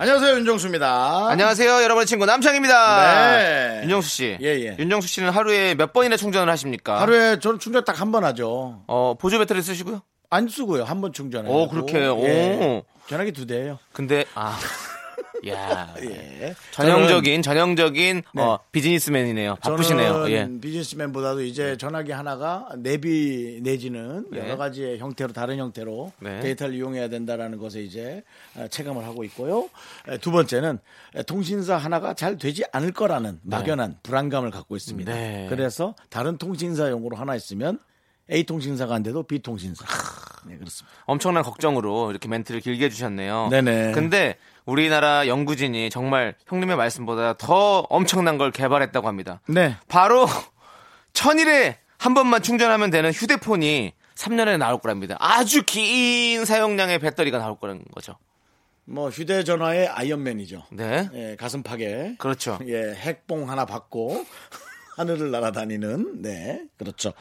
안녕하세요 윤정수입니다. 안녕하세요, 여러분의 친구 남창입니다. 네. 윤정수 씨. 예, 예. 윤정수 씨는 하루에 몇 번이나 충전을 하십니까? 하루에 저는 충전 딱 한 번 하죠. 어, 보조 배터리 쓰시고요? 안 쓰고요. 한 번 충전해요. 오, 그렇게 해요? 오. 전화기 두 대예요. 근데 아. 야. 예. 전형적인 전형적인 네. 어, 비즈니스맨이네요. 바쁘시네요. 저는 예. 비즈니스맨보다도 이제 전화기 하나가 내비 내지는 네. 여러 가지의 형태로 다른 형태로 네. 데이터를 이용해야 된다라는 것에 이제 아, 체감을 하고 있고요. 에, 두 번째는 에, 통신사 하나가 잘 되지 않을 거라는 막연한 불안감을 갖고 있습니다. 네. 그래서 다른 통신사용으로 하나 있으면 A 통신사가 안 돼도 B 통신사. 네, 그렇습니다. 엄청난 걱정으로 이렇게 멘트를 길게 해주셨네요. 네네. 근데 우리나라 연구진이 정말 형님의 말씀보다 더 엄청난 걸 개발했다고 합니다. 네. 바로 천일에 한 번만 충전하면 되는 휴대폰이 3년에 나올 거랍니다. 아주 긴 사용량의 배터리가 나올 거라는 거죠. 뭐 휴대전화의 아이언맨이죠. 네. 예, 가슴 파괴. 그렇죠. 예, 핵봉 하나 받고 하늘을 날아다니는 네, 그렇죠.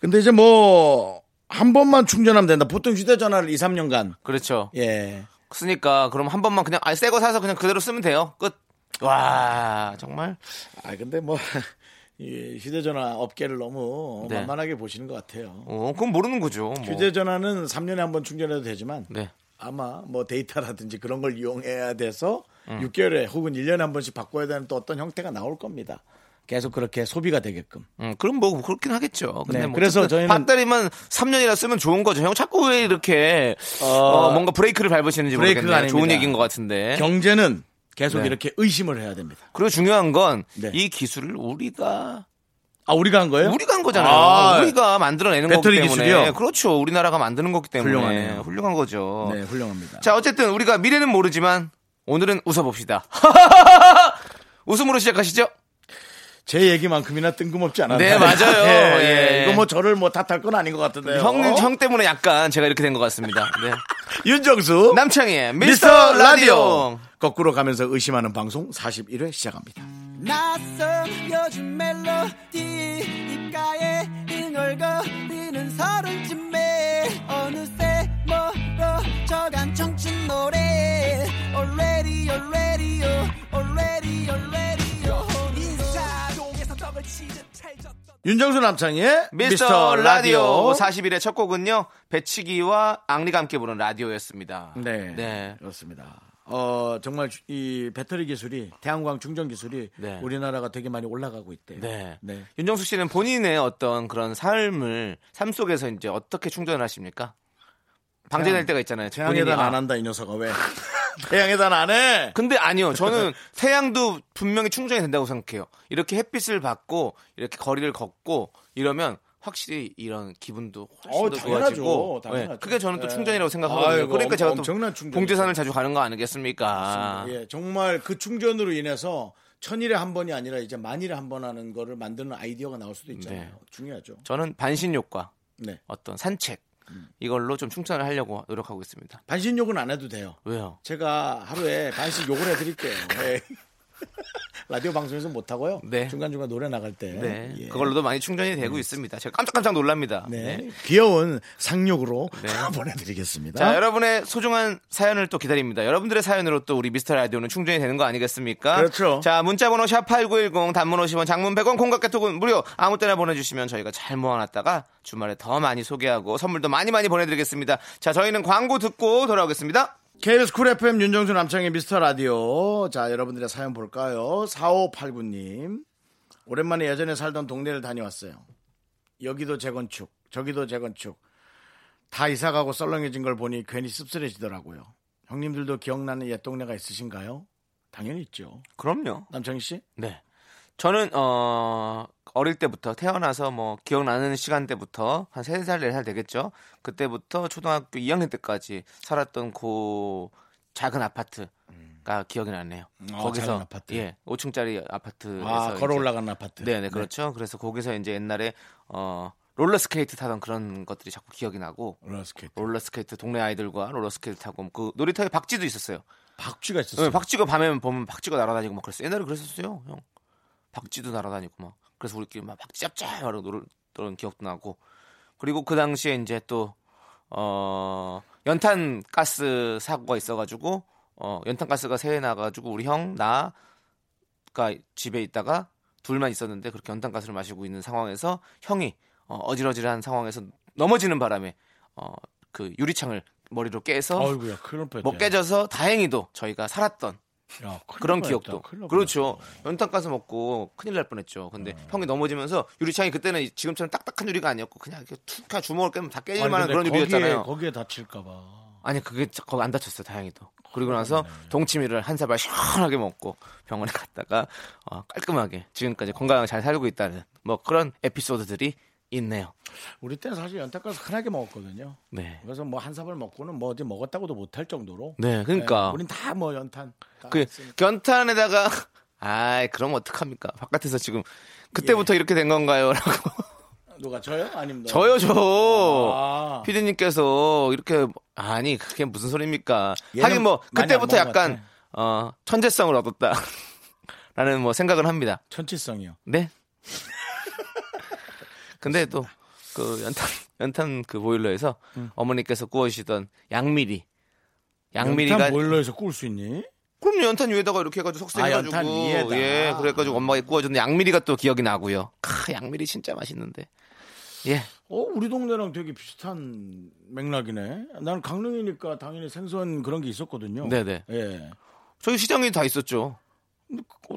근데 이제 뭐 한 번만 충전하면 된다. 보통 휴대전화를 2, 3년간 그렇죠. 예. 쓰니까 그럼 한 번만 그냥 아, 새거 사서 그냥 그대로 쓰면 돼요. 끝. 와, 정말. 아 근데 뭐 이 휴대전화 업계를 너무 네. 만만하게 보시는 것 같아요. 어, 그건 모르는 거죠. 뭐. 휴대전화는 3년에 한 번 충전해도 되지만 네. 아마 뭐 데이터라든지 그런 걸 이용해야 돼서 음. 6개월에 혹은 1년에 한 번씩 바꿔야 되는 또 어떤 형태가 나올 겁니다. 계속 그렇게 소비가 되게끔. 음, 그럼 뭐 그렇긴 하겠죠. 근데 네, 뭐 그래서 저희는- 배터리만 3년이나 쓰면 좋은 거죠. 형 자꾸 왜 이렇게 어, 뭔가 브레이크를 밟으시는지 모르겠네요. 좋은 얘기인 것 같은데. 경제는 계속 네. 이렇게 의심을 해야 됩니다. 그리고 중요한 건이 네. 기술을 우리가 아 우리가 한 거예요? 우리가 한 거잖아요. 아, 우리가 만들어내는 거기 배터리 때문에 기술이요? 그렇죠. 우리나라가 만드는 거기 때문에 훌륭하네요. 훌륭한 거죠. 네, 훌륭합니다. 자, 어쨌든 우리가 미래는 모르지만 오늘은 웃어봅시다. 웃음으로 시작하시죠. 제 얘기만큼이나 뜬금없지 않았나요? 네, 맞아요. 예, 예. 이거 뭐 저를 뭐 탓할 건 아닌 것 같은데요. 형, 형 때문에 약간 제가 이렇게 된 것 같습니다. 네. 윤정수 남창희의 미스터 미스터 라디오 라디오. 거꾸로 가면서 의심하는 방송 41회 시작합니다. 낯선 요즘 멜로디 입가에 흥얼거리는 서른쯤에 어느새 멀어져간 청춘 노래 Already already already already 윤정수 남창희의 미스터 라디오 41의 첫 곡은요. 배치기와 앙리가 함께 부른 라디오였습니다. 네, 네. 그렇습니다. 어 정말 이 배터리 기술이 태양광 충전 기술이 네. 우리나라가 되게 많이 올라가고 있대요. 네. 네. 윤정수 씨는 본인의 어떤 그런 삶을 삶 속에서 이제 어떻게 충전을 하십니까? 방전될 때가 있잖아요. 태양에다 본인이, 아, 안 한다 이 녀석아 왜? 태양에다 안 해. 근데 아니요. 저는 태양도 분명히 충전이 된다고 생각해요. 이렇게 햇빛을 받고 이렇게 거리를 걷고 이러면 확실히 이런 기분도 훨씬 어, 더 당연하죠. 좋아지고 당연하죠. 네, 그게 저는 또 네. 충전이라고 생각하거든요. 아이고, 그러니까 제가 또. 봉제산을 자주 가는 거 아니겠습니까? 예, 정말 그 충전으로 인해서 천일에 한 번이 아니라 이제 만일에 한 번 하는 거를 만드는 아이디어가 나올 수도 있잖아요. 네. 중요하죠. 저는 반신욕과 네. 어떤 산책 음. 이걸로 좀 충전을 하려고 노력하고 있습니다. 반신 욕은 안 해도 돼요. 왜요? 제가 하루에 반씩 욕을 해드릴게요. 네. 라디오 방송에서 못 하고요. 네. 중간 중간 노래 나갈 때. 네. 예. 그걸로도 많이 충전이 되고 있습니다. 제가 깜짝깜짝 놀랍니다. 네. 네. 귀여운 상욕으로 네. 보내드리겠습니다. 자, 여러분의 소중한 사연을 또 기다립니다. 여러분들의 사연으로 또 우리 미스터 라디오는 충전이 되는 거 아니겠습니까? 그렇죠. 자, 문자번호 샵 8910 단문 50원, 장문 100원, 콩깍개톡은 무료. 아무 때나 보내주시면 저희가 잘 모아놨다가 주말에 더 많이 소개하고 선물도 많이 많이 보내드리겠습니다. 자, 저희는 광고 듣고 돌아오겠습니다. KBS 쿨 FM 윤정수 남창희의 미스터 라디오. 자, 여러분들의 사연 볼까요? 4589님. 오랜만에 예전에 살던 동네를 다녀왔어요. 여기도 재건축, 저기도 재건축. 다 이사가고 썰렁해진 걸 보니 괜히 씁쓸해지더라고요. 형님들도 기억나는 옛 동네가 있으신가요? 당연히 있죠. 그럼요. 남창희 씨? 네. 저는 어 어릴 때부터 태어나서 뭐 기억나는 시간대부터 한 3살 4살 되겠죠. 그때부터 초등학교 2학년 때까지 살았던 그 작은 아파트. 가 기억이 나네요. 아, 거기서 작은 아파트. 예, 5층짜리 아파트에서 아, 걸어 올라가는 아파트. 네, 네, 그렇죠. 그래서 거기서 이제 옛날에 어 롤러 스케이트 타던 그런 것들이 자꾸 기억이 나고 롤러스케이트. 롤러 스케이트 동네 아이들과 롤러 스케이트 타고 그 놀이터에 박쥐도 있었어요. 박쥐가 있었어요. 네, 박쥐가 밤에 보면 박쥐가 날아다니고 막 그랬어요. 옛날에 그랬었어요, 형. 박쥐도 날아다니고 막. 그래서 우리끼리 막 박쥐 잡자 이러고 놀던 기억도 나고. 그리고 그 당시에 이제 또 어, 연탄 가스 사고가 있어가지고 어, 연탄 가스가 새해 나가지고 우리 형 나가 집에 있다가 둘만 있었는데 그렇게 연탄 가스를 마시고 있는 상황에서 형이 어, 어질어질한 상황에서 넘어지는 바람에 어, 그 유리창을 머리로 깨서 뻔했다. 뭐 깨져서 다행히도 저희가 살았던 야, 그런 날 기억도. 그렇죠. 뻔했다. 연탄 가스 먹고 큰일 날 뻔했죠. 근데 어. 형이 넘어지면서 유리창이 그때는 지금처럼 딱딱한 유리가 아니었고 그냥 이렇게 툭 그냥 주먹을 깨면 다 깨질 아니, 만한 그런 유리였잖아요. 거기에, 거기에 다칠까봐. 아니 그게 자- 거기 안 다쳤어요 다행히도. 그리고 나서 동치미를 한 사발 시원하게 먹고 병원에 갔다가 어, 깔끔하게 지금까지 건강하게 잘 살고 있다는 뭐 그런 에피소드들이 있네요 우리 때는 사실 연탄가스 흔하게 먹었거든요. 네. 그래서 뭐한 사발 먹고는 뭐 어디 먹었다고도 못할 정도로. 네, 그러니까 우린 다 뭐 연탄. 다 그 했으니까. 연탄에다가 아이 그럼 어떡합니까 바깥에서 지금 그때부터 이렇게 된 건가요?라고 누가 저요? 너? 저요 저 아. 피디님께서 이렇게 아니 그게 무슨 소리입니까? 하긴 뭐 그때부터 약간. 어 천재성을 얻었다. 라는 뭐 생각을 합니다. 천치성이요. 네. 근데 또 그 연탄 연탄 그 보일러에서 어머니께서 구워주시던 양미리 양미리가 연탄 보일러에서 구울 수 있니? 그럼 연탄 위에다가 이렇게 해가지고 아, 석쇠해가지고 위에다. 예 그래가지고 엄마가 구워줬는데 양미리가 또 기억이 나고요. 크 양미리 진짜 맛있는데 예 어, 우리 동네랑 되게 비슷한 맥락이네. 나는 강릉이니까 당연히 생선 그런 게 있었거든요. 네네 예. 저희 시장에 다 있었죠. 어,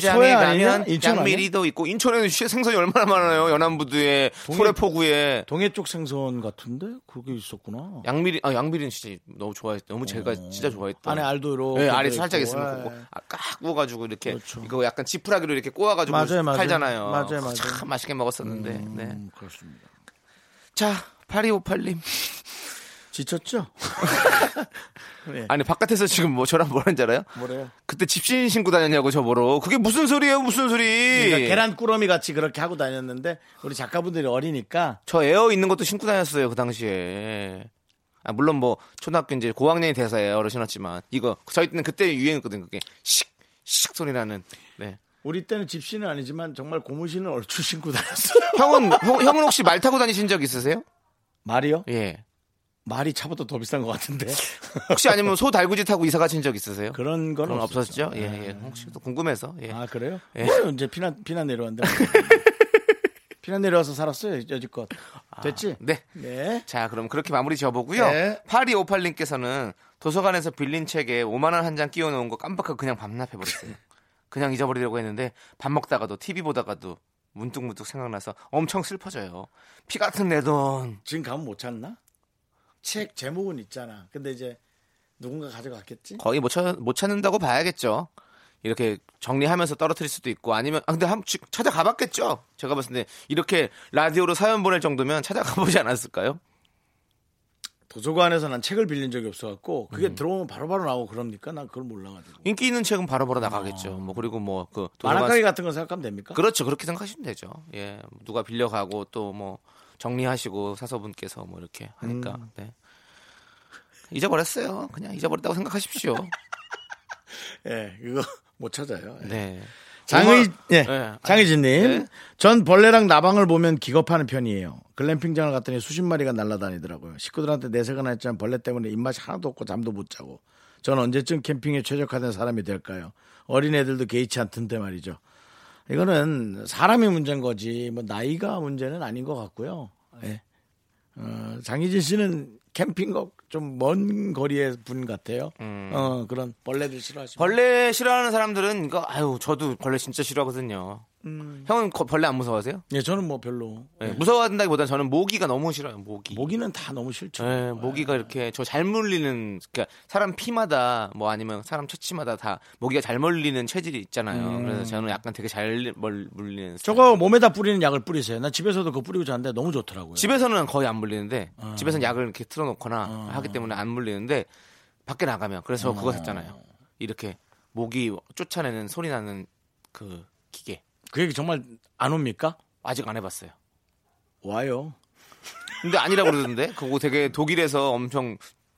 서해 아니냐? 가면? 양미리도 있고 인천에는 시- 생선이 얼마나 많아요. 연안부두에 소래포구에 동해 쪽 생선 같은데 그게 있었구나. 양미리 아 양미리는 진짜 너무 좋아했 너무 제가 진짜 좋아했던. 안에 알도 이렇게 네, 알이. 살짝 있으면 예. 그거 아, 깍 구워가지고 이렇게 그렇죠. 이거 약간 지푸라기로 이렇게 꼬아가지고 맞아요, 맞아요. 팔잖아요. 맞아요, 맞아요. 참 맛있게 먹었었는데. 네. 음, 그렇습니다. 자 8258님. 지쳤죠? 아니 바깥에서 지금 뭐 저랑 뭐라는지 알아요? 뭐래요? 그때 집신 신고 다녔냐고 저보러. 그게 무슨 소리예요? 무슨 소리? 그러니까 계란 꾸러미 같이 그렇게 하고 다녔는데 우리 작가분들이 어리니까 저 에어 있는 것도 신고 다녔어요 그 당시에. 아 물론 뭐 초등학교 이제 고학년이 돼서 에어를 신었지만 이거 저희 때는 그때 유행했거든 그게 씩씩 소리 나는. 네. 우리 때는 짚신은 아니지만 정말 고무신을 얼추 신고 다녔어요. 형은 형, 형은 혹시 말 타고 다니신 적 있으세요? 말이요? 예. 말이 차보다 더 비싼 것 같은데 혹시 아니면 소 달구지 타고 이사 가신 적 있으세요? 그런 건 없었죠. 없었죠? 예, 예. 혹시 또 궁금해서. 예. 아 그래요? 예. 뭐 이제 피난 피난 내려왔는데 피난 내려와서 살았어요 여지껏 됐지? 네. 네. 자, 그럼 그렇게 마무리 지어보고요. 네. 8258님께서는 도서관에서 빌린 책에 5만원 한 장 끼워놓은 거 깜빡하고 그냥 반납해버렸어요. 그냥 잊어버리려고 했는데 밥 먹다가도 TV 보다가도 문득문득 생각나서 엄청 슬퍼져요. 피 같은 내 돈. 지금 가면 못 찾나? 책 제목은 있잖아. 근데 이제 누군가 가져갔겠지? 거의 못, 찾, 못 찾는다고 봐야겠죠. 이렇게 정리하면서 떨어뜨릴 수도 있고 아니면 아 근데 한번 찾아가 봤겠죠. 제가 봤을 때 이렇게 라디오로 사연 보낼 정도면 찾아가 보지 않았을까요? 도서관에서 난 책을 빌린 적이 없어갖고 그게 들어오면 바로바로 나오고 그럽니까? 난 그걸 몰라가지고. 인기 있는 책은 바로바로 나가겠죠. 뭐 그리고 뭐그 만화가게 같은 거 생각하면 됩니까? 그렇죠. 그렇게 생각하시면 되죠. 예. 누가 빌려가고 또 뭐 정리하시고 사서분께서 뭐 이렇게 하니까. 음. 네. 잊어버렸어요. 그냥 잊어버렸다고 생각하십시오. 예, 이거 못 찾아요. 예. 네. 장의 예, 네. 장희진님, 네. 전 벌레랑 나방을 보면 기겁하는 편이에요. 글램핑장을 갔더니 수십 마리가 날아다니더라고요. 식구들한테 내색은 했지만 벌레 때문에 입맛이 하나도 없고 잠도 못 자고. 전 언제쯤 캠핑에 최적화된 사람이 될까요? 어린 애들도 개의치 않던데 말이죠. 이거는 사람이 문제인 거지 뭐 나이가 문제는 아닌 것 같고요. 예. 어, 장희진 씨는 캠핑 좀먼 거리의 분 같아요. 어, 그런 벌레들 싫어하시면. 벌레 싫어하는 사람들은 이거 아유 저도 벌레 진짜 싫어하거든요. 음. 형은 거- 벌레 안 무서워하세요? 예, 저는 뭐 별로. 예, 무서워한다기보다는 저는 모기가 너무 싫어요. 모기. 모기는 다 너무 싫죠. 예, 모기가 이렇게 저 잘 물리는 그러니까 사람 피마다 뭐 아니면 사람 처치마다 다 모기가 잘 물리는 체질이 있잖아요. 그래서 저는 약간 되게 잘 멀- 물리는 스타일. 음. 저거 몸에다 뿌리는 약을 뿌리세요. 나 집에서도 그거 뿌리고 자는데 너무 좋더라고요. 집에서는 거의 안 물리는데 어. 집에서는 약을 이렇게 틀어놓거나 하기 때문에 안 물리는데 밖에 나가면 그래서 저 그거 했잖아요. 이렇게 모기 쫓아내는 소리 나는 그 기계 그 얘기 정말 안 옵니까? 아직 안 해봤어요. 와요. 근데 아니라고 그러던데 그거 되게 독일에서 엄청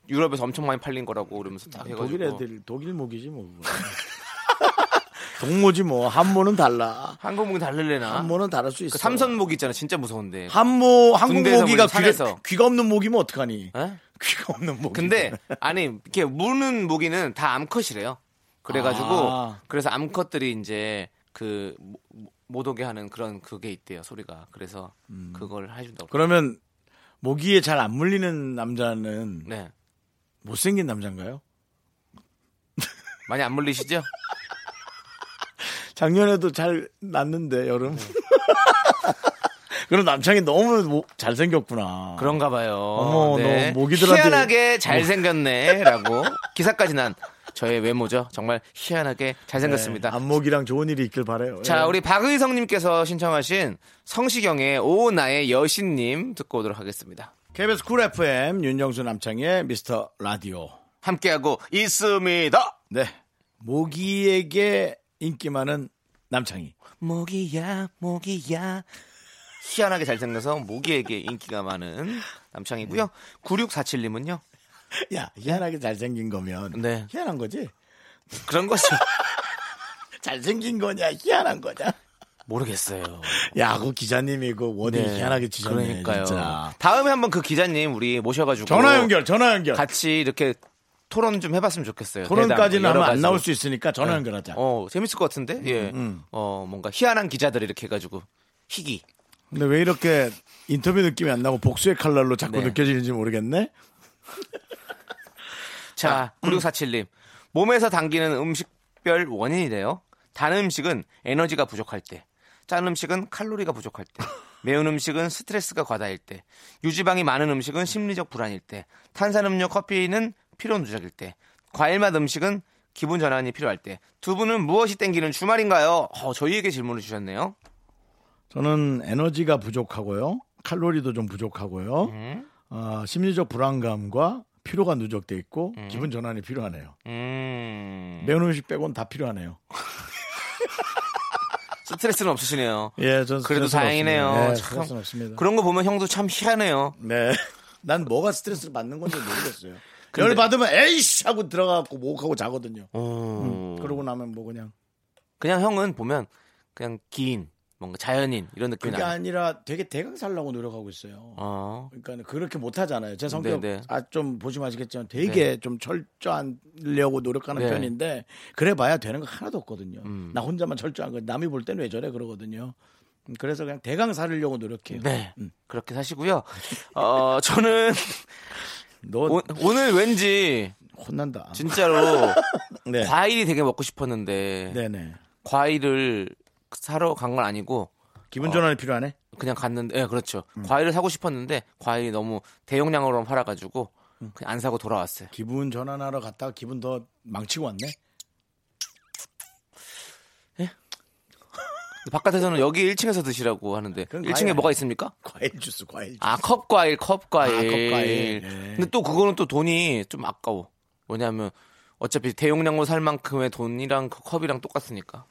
유럽에서 엄청 많이 팔린 거라고 그러면서 딱 해가지고 독일 애들 독일 모기지 뭐. 동모지 뭐 한모는 달라. 한국 모기 다를래나? 한모는 다를 수 있어. 그 삼선 모기 있잖아 진짜 무서운데. 한모 한국 군대에서 모기가 보는 산에서. 귀가, 귀가 없는 모기면 어떡하니? 에? 귀가 없는 모기. 근데 아니 이렇게 무는 모기는 다 암컷이래요. 그래가지고 아. 그래서 암컷들이 이제 그 못 오게 하는 그런 그게 있대요 소리가. 그래서 음. 그걸 해준다고. 그러면 모기에 잘 안 물리는 남자는 네 못생긴 남자인가요? 많이 안 물리시죠? 작년에도 잘 났는데 여름. 네. 그럼 남창이 너무 모- 잘생겼구나. 그런가 봐요. 어머, 너 모기들한테- 희한하게 잘생겼네 라고 기사까지 난 저의 외모죠. 정말 희한하게 잘생겼습니다. 네, 안목이랑 좋은 일이 있길 바래요. 자, 예. 우리 박의성님께서 신청하신 성시경의 오 나의 여신님 듣고 오도록 하겠습니다. KBS 쿨 FM 윤정수 남창희의 미스터 라디오. 함께하고 있습니다. 네. 모기에게 인기 많은 남창희. 모기야, 모기야. 희한하게 잘생겨서 모기에게 인기가 많은 남창이고요. 9647님은요. 야, 희한하게 잘생긴 거면 네. 희한한 거지? 그런 거죠. 잘생긴 거냐, 희한한 거냐? 모르겠어요. 야, 그 기자님이 그 원이 네. 희한하게 치셨네. 그러니까요. 진짜. 다음에 한번 그 기자님 우리 모셔가지고 전화 연결, 전화 연결. 같이 이렇게 토론 좀 해봤으면 좋겠어요. 토론까지는 하면 안. 나올 수 있으니까 전화 네. 연결하자. 어 재밌을 것 같은데. 예. 음. 어 뭔가 희한한 기자들 이렇게 해가지고 희귀. 근데 왜 이렇게 인터뷰 느낌이 안 나고 복수의 칼날로 자꾸 네. 느껴지는지 모르겠네? 자, 음. 9647님. 몸에서 당기는 음식별 원인이래요. 단 음식은 에너지가 부족할 때, 짠 음식은 칼로리가 부족할 때, 매운 음식은 스트레스가 과다일 때, 유지방이 많은 음식은 심리적 불안일 때, 탄산음료 커피는 피로 누적일 때, 과일 맛 음식은 기분 전환이 필요할 때, 두 분은 무엇이 땡기는 주말인가요? 어, 저희에게 질문을 주셨네요. 저는 에너지가 부족하고요. 칼로리도 좀 부족하고요. 음, 어, 심리적 불안감과 피로가 누적돼 있고 기분 전환이 필요하네요. 음, 매운 음식 빼고는 다 필요하네요. 스트레스는 없으시네요. 예, 전 그래도 다행이네요. 예, 참. 없습니다. 그런 거 보면 형도 참 희한해요. 네. 난 뭐가 스트레스를 받는 건지 모르겠어요. 근데- 열 받으면 에이씨 하고 들어가고 목하고 자거든요. 어, 그러고 나면 뭐 그냥 그냥 형은 보면 그냥 기인, 뭔가 자연인 이런 느낌이 그게 나요. 아니라 되게 대강 살라고 노력하고 있어요. 어. 그러니까 그렇게 못 하잖아요. 제 성격 네, 네. 아, 좀 보시면 아시겠지만 되게 좀 철저하려고 노력하는 네. 편인데 그래 봐야 되는 거 하나도 없거든요. 음. 나 혼자만 철저한 거 남이 볼 때는 왜 저래 그러거든요. 음, 그래서 그냥 대강 살려고 노력해요. 네. 음. 그렇게 사시고요. 어, 저는 너 오, 오늘 왠지 혼난다. 진짜로 네. 과일이 되게 먹고 싶었는데 네네. 과일을 사러 간 건 아니고 기분 전환이 필요하네. 그냥 갔는데 예, 그렇죠. 음. 과일을 사고 싶었는데 과일이 너무 대용량으로 팔아 가지고 음. 그냥 안 사고 돌아왔어요. 기분 전환하러 갔다가 기분 더 망치고 왔네. 바깥에서는 여기 1층에서 드시라고 하는데 그건 1층에 과일 뭐가 있습니까? 과일 주스, 과일 주스. 아, 컵 과일, 컵 과일. 아, 컵 과일. 네. 근데 또 그거는 또 돈이 좀 아까워. 왜냐하면 어차피 대용량으로 살 만큼의 돈이랑 그 컵이랑 똑같으니까.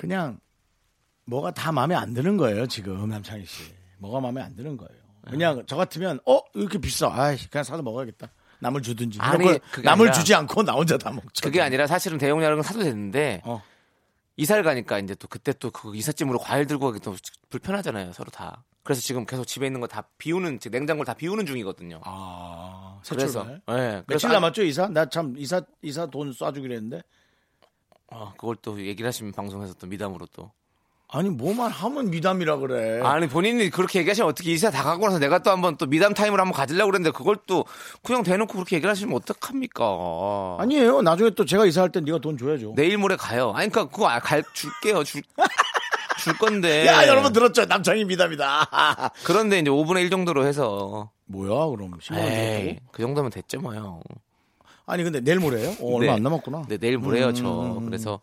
그냥 뭐가 다 마음에 안 드는 거예요 지금 남창희 씨. 뭐가 마음에 안 드는 거예요. 그냥 저 같으면 어 이렇게 비싸. 아 그냥 사서 먹어야겠다. 남을 주든지. 아니, 남을 아니라- 주지 않고 나 혼자 다 먹죠. 그게 아니라 사실은 대용량은 사도 되는데 어. 이사를 가니까 이제 또 그때 또 그 이삿짐으로 과일 들고 가기 또 불편하잖아요 서로 다. 그래서 지금 계속 집에 있는 거 다 비우는 지금 냉장고를 다 비우는 중이거든요. 아, 새 그래서. 예. 며칠 아- 남았죠 이사? 나 참 이사 이사 돈 쏴주기로 했는데. 아, 그걸 또 얘기를 하시면 방송에서 또 미담으로 또. 아니 뭐만 하면 미담이라 그래. 아니 본인이 그렇게 얘기하시면 어떻게 이사 다 가고 나서 내가 또 한번 또 미담 타임을 한번 가지려고 그랬는데 그걸 또 그냥 대놓고 그렇게 얘기를 하시면 어떡합니까? 아니에요. 나중에 또 제가 이사할 때 네가 돈 줘야죠. 내일 모레 가요. 아니 그러니까 그거 아- 갈 줄게요. 줄, 줄 건데. 야 여러분 들었죠? 남창희 미담이다. 그런데 이제 5분의 1 정도로 해서 뭐야 그럼 10만 원 에이, 줬다고? 그 정도면 됐죠 뭐 형. 아니 근데 내일 모레요? 어, 얼마 네. 안 남았구나. 네, 내일 모레요 음, 저. 그래서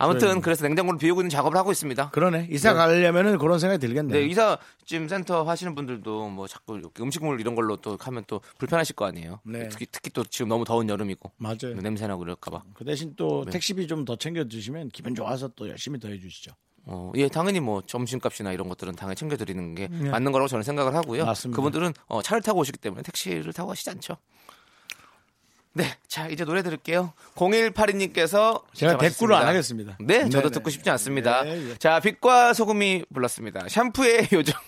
아무튼 그러네. 그래서 냉장고를 비우고 있는 작업을 하고 있습니다. 그러네. 이사 가려면은 그런 생각이 들겠네. 네, 이사짐 센터 하시는 분들도 뭐 자꾸 음식물 이런 걸로 또 하면 또 불편하실 거 아니에요. 네. 특히, 특히 또 지금 너무 더운 여름이고 맞아요. 냄새 나고 이럴까 봐. 그 대신 또 네. 택시비 좀 더 챙겨 주시면 기분 좋아서 또 열심히 더 해 주시죠. 어, 예, 당연히 뭐 점심값이나 이런 것들은 당연히 챙겨드리는 게 맞는 거라고 저는 생각을 하고요. 네. 맞습니다. 그분들은 어, 차를 타고 오시기 때문에 택시를 타고 가시지 않죠. 네, 자 이제 노래 들을게요. 0182님께서 제가 댓글을 안 하겠습니다. 네, 저도 네네. 듣고 싶지 않습니다. 네, 예. 자, 빛과 소금이 불렀습니다. 샴푸의 요정.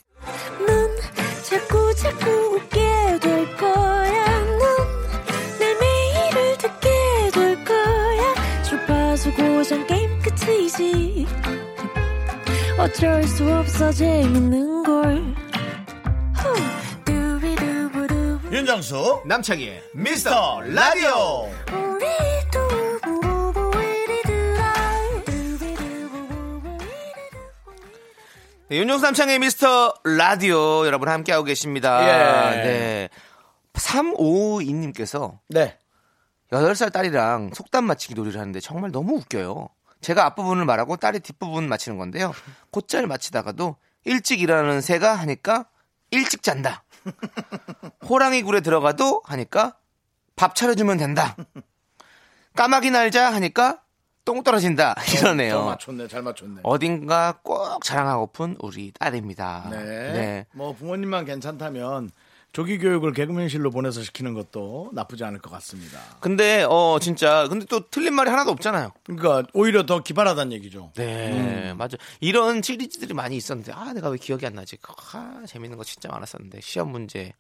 넌 자꾸 자꾸 웃게 될 거야. 넌내 매일을 듣게 될 거야. 주파수 고정 게임 끝이지. 어쩔 수 없어 재밌는 걸. 윤정수 남창희의 미스터 라디오. 네, 윤종수 남창의 미스터 라디오 여러분 함께하고 계십니다. 예. 네. 3552님께서 네. 8살 딸이랑 속담 맞히기 놀이를 하는데 정말 너무 웃겨요. 제가 앞부분을 말하고 딸이 뒷부분 맞히는 건데요. 곧잘 맞히다가도 일찍 일어나는 새가 하니까 일찍 잔다. 호랑이 굴에 들어가도 하니까 밥 차려주면 된다. 까마귀 날자 하니까 똥 떨어진다. 잘 이러네요. 맞췄네. 잘 맞췄네. 어딘가 꼭 자랑하고픈 우리 딸입니다. 네. 네. 뭐 부모님만 괜찮다면 조기 교육을 개그맨실로 보내서 시키는 것도 나쁘지 않을 것 같습니다. 근데 어 진짜 근데 또 틀린 말이 하나도 없잖아요. 그러니까 오히려 더 기발하다는 얘기죠. 네, 맞아. 이런 시리즈들이 많이 있었는데 아 내가 왜 기억이 안 나지? 아 재밌는 거 진짜 많았었는데 시험 문제,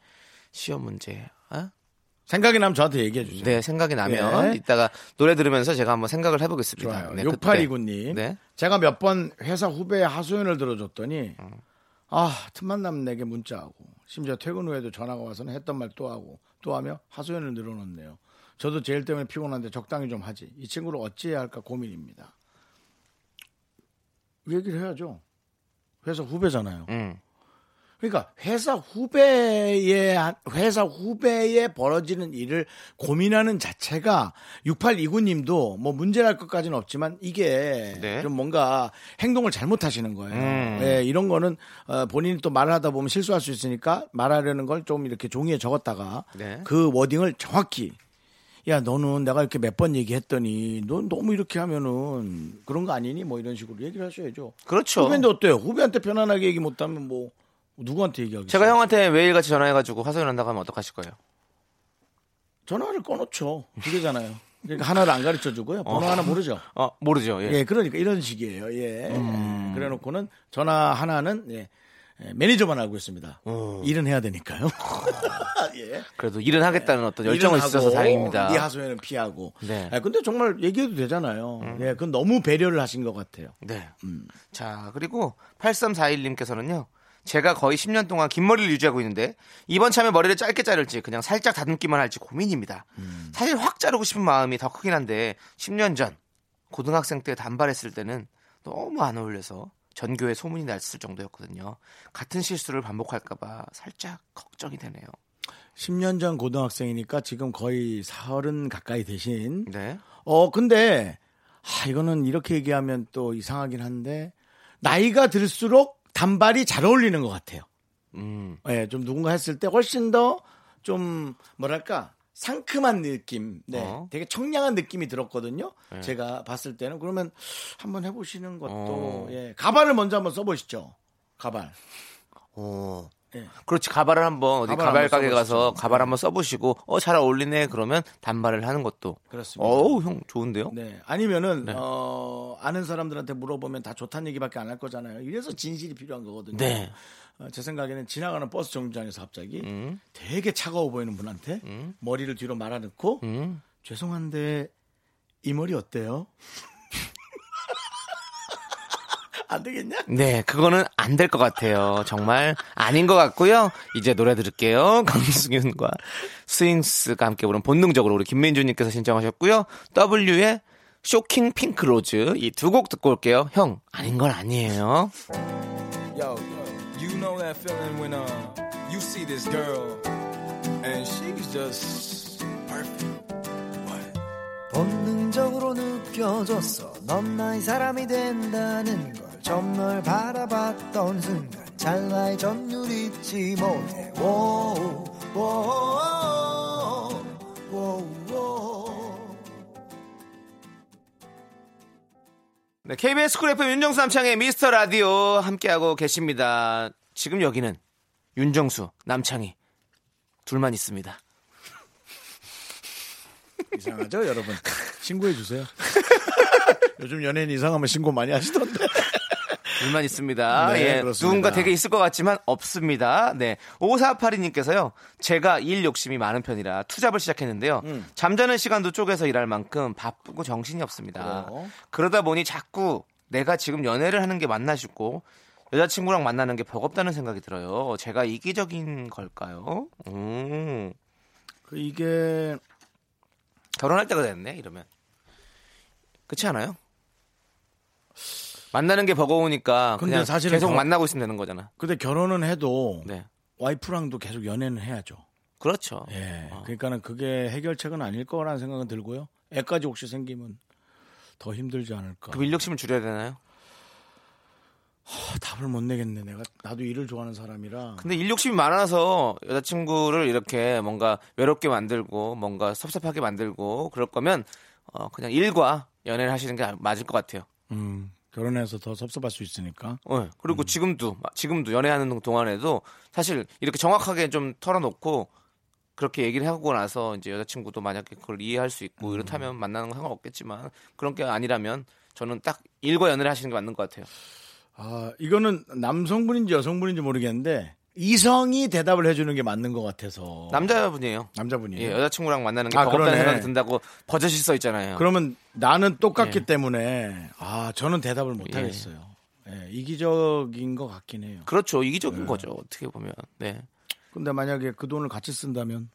시험 문제. 아? 생각이 나면 저한테 얘기해 주세요. 네, 생각이 나면 네. 이따가 노래 들으면서 제가 한번 생각을 해보겠습니다. 좋아요. 네, 6829님. 네. 제가 몇 번 회사 후배의 하소연을 들어줬더니 아 틈만 나면 내게 문자하고 심지어 퇴근 후에도 전화가 와서는 했던 말 또 하고 또 하며 하소연을 늘어놓네요. 저도 제일 때문에 피곤한데 적당히 좀 하지. 이 친구를 어찌해야 할까 고민입니다. 얘기를 해야죠. 회사 후배잖아요. 음. 그러니까 회사 후배의 회사 후배에 벌어지는 일을 고민하는 자체가 6829님도 뭐 문제랄 것까지는 없지만 이게 네. 좀 뭔가 행동을 잘못하시는 거예요. 음. 예, 이런 거는 어, 본인이 또 말을 하다 보면 실수할 수 있으니까 말하려는 걸 좀 이렇게 종이에 적었다가 네. 그 워딩을 정확히 야 너는 내가 이렇게 몇 번 얘기했더니 넌 너무 이렇게 하면은 그런 거 아니니 뭐 이런 식으로 얘기를 하셔야죠. 그렇죠. 후배인데 어때요? 후배한테 편안하게 얘기 못하면 뭐 누구한테 얘기하겠어요? 제가 형한테 매일같이 전화해가지고 하소연 한다고 하면 어떡하실 거예요? 전화를 꺼놓죠. 두 개잖아요. 그러니까 하나를 안 가르쳐 주고요. 번호 하나 모르죠. 어 모르죠. 예. 예, 그러니까 이런 식이에요. 예. 음. 그래 놓고는 전화 하나는 예. 예, 매니저만 알고 있습니다. 어. 일은 해야 되니까요. 예. 그래도 일은 하겠다는 어떤 열정은 있어서 다행입니다. 네 하소연은 피하고. 네. 음. 아, 근데 정말 얘기해도 되잖아요. 예, 그건 너무 배려를 하신 것 같아요. 네. 음. 자, 그리고 8341님께서는요. 제가 거의 10년 동안 긴 머리를 유지하고 있는데 이번 참에 머리를 짧게 자를지 그냥 살짝 다듬기만 할지 고민입니다. 음. 사실 확 자르고 싶은 마음이 더 크긴 한데 10년 전 고등학생 때 단발했을 때는 너무 안 어울려서 전교에 소문이 났을 정도였거든요. 같은 실수를 반복할까봐 살짝 걱정이 되네요. 10년 전 고등학생이니까 지금 거의 서른 가까이 되신 네. 어, 근데, 아, 이거는 이렇게 얘기하면 또 이상하긴 한데, 나이가 들수록 단발이 잘 어울리는 것 같아요. 음. 예, 좀 누군가 했을 때 훨씬 더 좀, 뭐랄까, 상큼한 느낌, 네, 어. 되게 청량한 느낌이 들었거든요. 네. 제가 봤을 때는. 그러면 한번 해보시는 것도, 어. 예, 가발을 먼저 한번 써보시죠. 가발. 오. 예. 그렇지 가발을 한번 어디 가발 가발 가게 가서 써보시죠. 가발 한번 써보시고 어 잘 어울리네 그러면 단발을 하는 것도 그렇습니다. 어우 형 좋은데요? 네. 아니면은, 네. 어, 아는 사람들한테 물어보면 다 좋다는 얘기밖에 안 할 거잖아요. 이래서 진실이 필요한 거거든요. 네. 어, 제 생각에는 지나가는 버스 정류장에서 갑자기 음. 되게 차가워 보이는 분한테 머리를 뒤로 말아넣고 음. 죄송한데 이 머리 어때요? 안 되겠냐? 네, 그거는 안 될 것 같아요. 정말 아닌 것 같고요. 이제 노래 들을게요. 강승윤과 스윙스가 함께 부른 본능적으로 우리 김민주님께서 신청하셨고요. W의 Shocking Pink Rose 이 두 곡 듣고 올게요. 형 아닌 건 아니에요. Yo, you know that feeling when uh you see this girl and she's just perfect. 본능적으로 느껴졌어 넌 나의 사람이 된다는 걸 처음 널 바라봤던 순간 찰나의 전율 잊지 못해 워우, 워우, 워우, 워우. 네, KBS Cool FM 윤정수 남창희의 미스터 라디오 함께하고 계십니다. 지금 여기는 윤정수, 남창희 둘만 있습니다. 이상하죠, 여러분? 신고해 주세요. 요즘 연예인 이상하면 신고 많이 하시던데. 둘만 있습니다. 네, 예, 그렇습니다. 누군가 되게 있을 것 같지만 없습니다. 네. 5482님께서요. 제가 일 욕심이 많은 편이라 투잡을 시작했는데요. 음. 잠자는 시간도 쪼개서 일할 만큼 바쁘고 정신이 없습니다. 그래요? 그러다 보니 자꾸 내가 지금 연애를 하는 게 맞나 싶고 여자친구랑 만나는 게 버겁다는 생각이 들어요. 제가 이기적인 걸까요? 음. 그 이게 결혼할 때가 됐네 이러면 그렇지 않아요? 만나는 게 버거우니까 근데 그냥 사실은 계속 결- 만나고 있으면 되는 거잖아. 근데 결혼은 해도 네, 와이프랑도 계속 연애는 해야죠. 그렇죠. 예. 어. 그러니까는 그게 해결책은 아닐 거라는 생각은 들고요. 애까지 혹시 생기면 더 힘들지 않을까. 그 일욕심을 줄여야 되나요? 아, 답을 못 내겠네. 내가 나도 일을 좋아하는 사람이라. 근데 일욕심이 많아서 여자친구를 이렇게 뭔가 외롭게 만들고 뭔가 섭섭하게 만들고 그럴 거면 어, 그냥 일과 연애를 하시는 게 맞을 것 같아요. 음, 결혼해서 더 섭섭할 수 있으니까. 어, 그리고 지금도 지금도 연애하는 동안에도 사실 이렇게 정확하게 좀 털어놓고 그렇게 얘기를 하고 나서 이제 여자친구도 만약에 그걸 이해할 수 있고 이렇다면 만나는 건 상관없겠지만 그런 게 아니라면 저는 딱 일과 연애를 하시는 게 맞는 것 같아요. 아, 이거는 남성분인지 여성분인지 모르겠는데 이성이 대답을 해주는 게 맞는 것 같아서. 남자분이에요. 남자분이에요. 예, 여자친구랑 만나는 게 아, 버겁다는 그러네. 생각이 든다고 버젓이 써 있잖아요. 그러면 나는 똑같기 예. 때문에 아 저는 대답을 못 예. 하겠어요. 예, 이기적인 것 같긴 해요. 그렇죠. 네. 이기적인 거죠. 어떻게 보면. 네. 근데 만약에 그 돈을 같이 쓴다면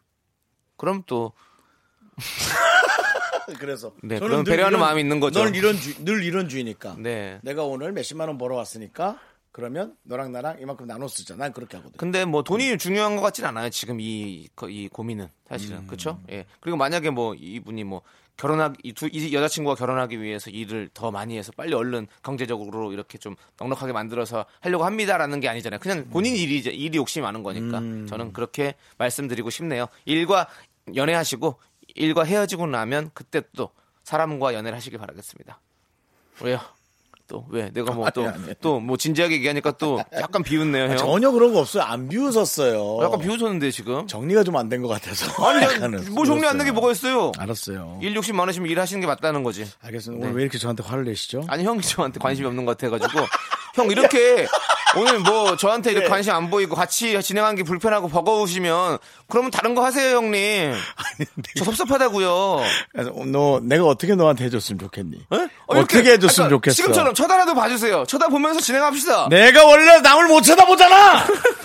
그럼 또 그래서 네, 저는 배려하는 이런- 마음이 있는 거죠. 늘 이런 주, 늘 이런 주의니까. 네. 내가 오늘 몇십만 원 벌어 왔으니까 그러면 너랑 나랑 이만큼 나눠 쓰자. 난 그렇게 하거든. 근데 뭐 돈이 중요한 것 같진 않아요. 지금 이, 그- 이 고민은 사실은 음. 그렇죠. 예. 그리고 만약에 뭐 이분이 뭐 결혼하기 이, 두, 이 여자친구가 결혼하기 위해서 일을 더 많이 해서 빨리 얼른 경제적으로 이렇게 좀 넉넉하게 만들어서 하려고 합니다라는 게 아니잖아요. 그냥 본인 일이 일이 욕심이 많은 거니까 음. 저는 그렇게 말씀드리고 싶네요. 일과 연애하시고 일과 헤어지고 나면 그때 또 사람과 연애를 하시길 바라겠습니다. 왜요? 또 왜? 내가 뭐또 아니, 또 아니. 뭐 진지하게 얘기하니까 또 약간 비웃네요, 형. 전혀 그런 거 없어요. 안 비웃었어요. 약간 비웃었는데 지금. 정리가 좀 안 된 것 같아서. 아니, 뭐 정리 안 비웃었어요. 되게 뭐가 있어요? 알았어요. 일 욕심 많으시면 일하시는 게 맞다는 거지. 알겠습니다. 네. 오늘 왜 이렇게 저한테 화를 내시죠? 아니 형이 저한테 관심이 없는 것 같아가지고 형 이렇게 오늘 뭐 저한테 이렇게 네. 관심 안 보이고 같이 진행하는 게 불편하고 버거우시면 그러면 다른 거 하세요 형님. 저 섭섭하다고요. 그래서 너 내가 어떻게 너한테 해줬으면 좋겠니? 에? 어, 어떻게 이렇게 해줬으면 약간 좋겠어? 지금처럼 쳐다라도 봐주세요. 쳐다보면서 진행합시다. 내가 원래 남을 못 쳐다보잖아.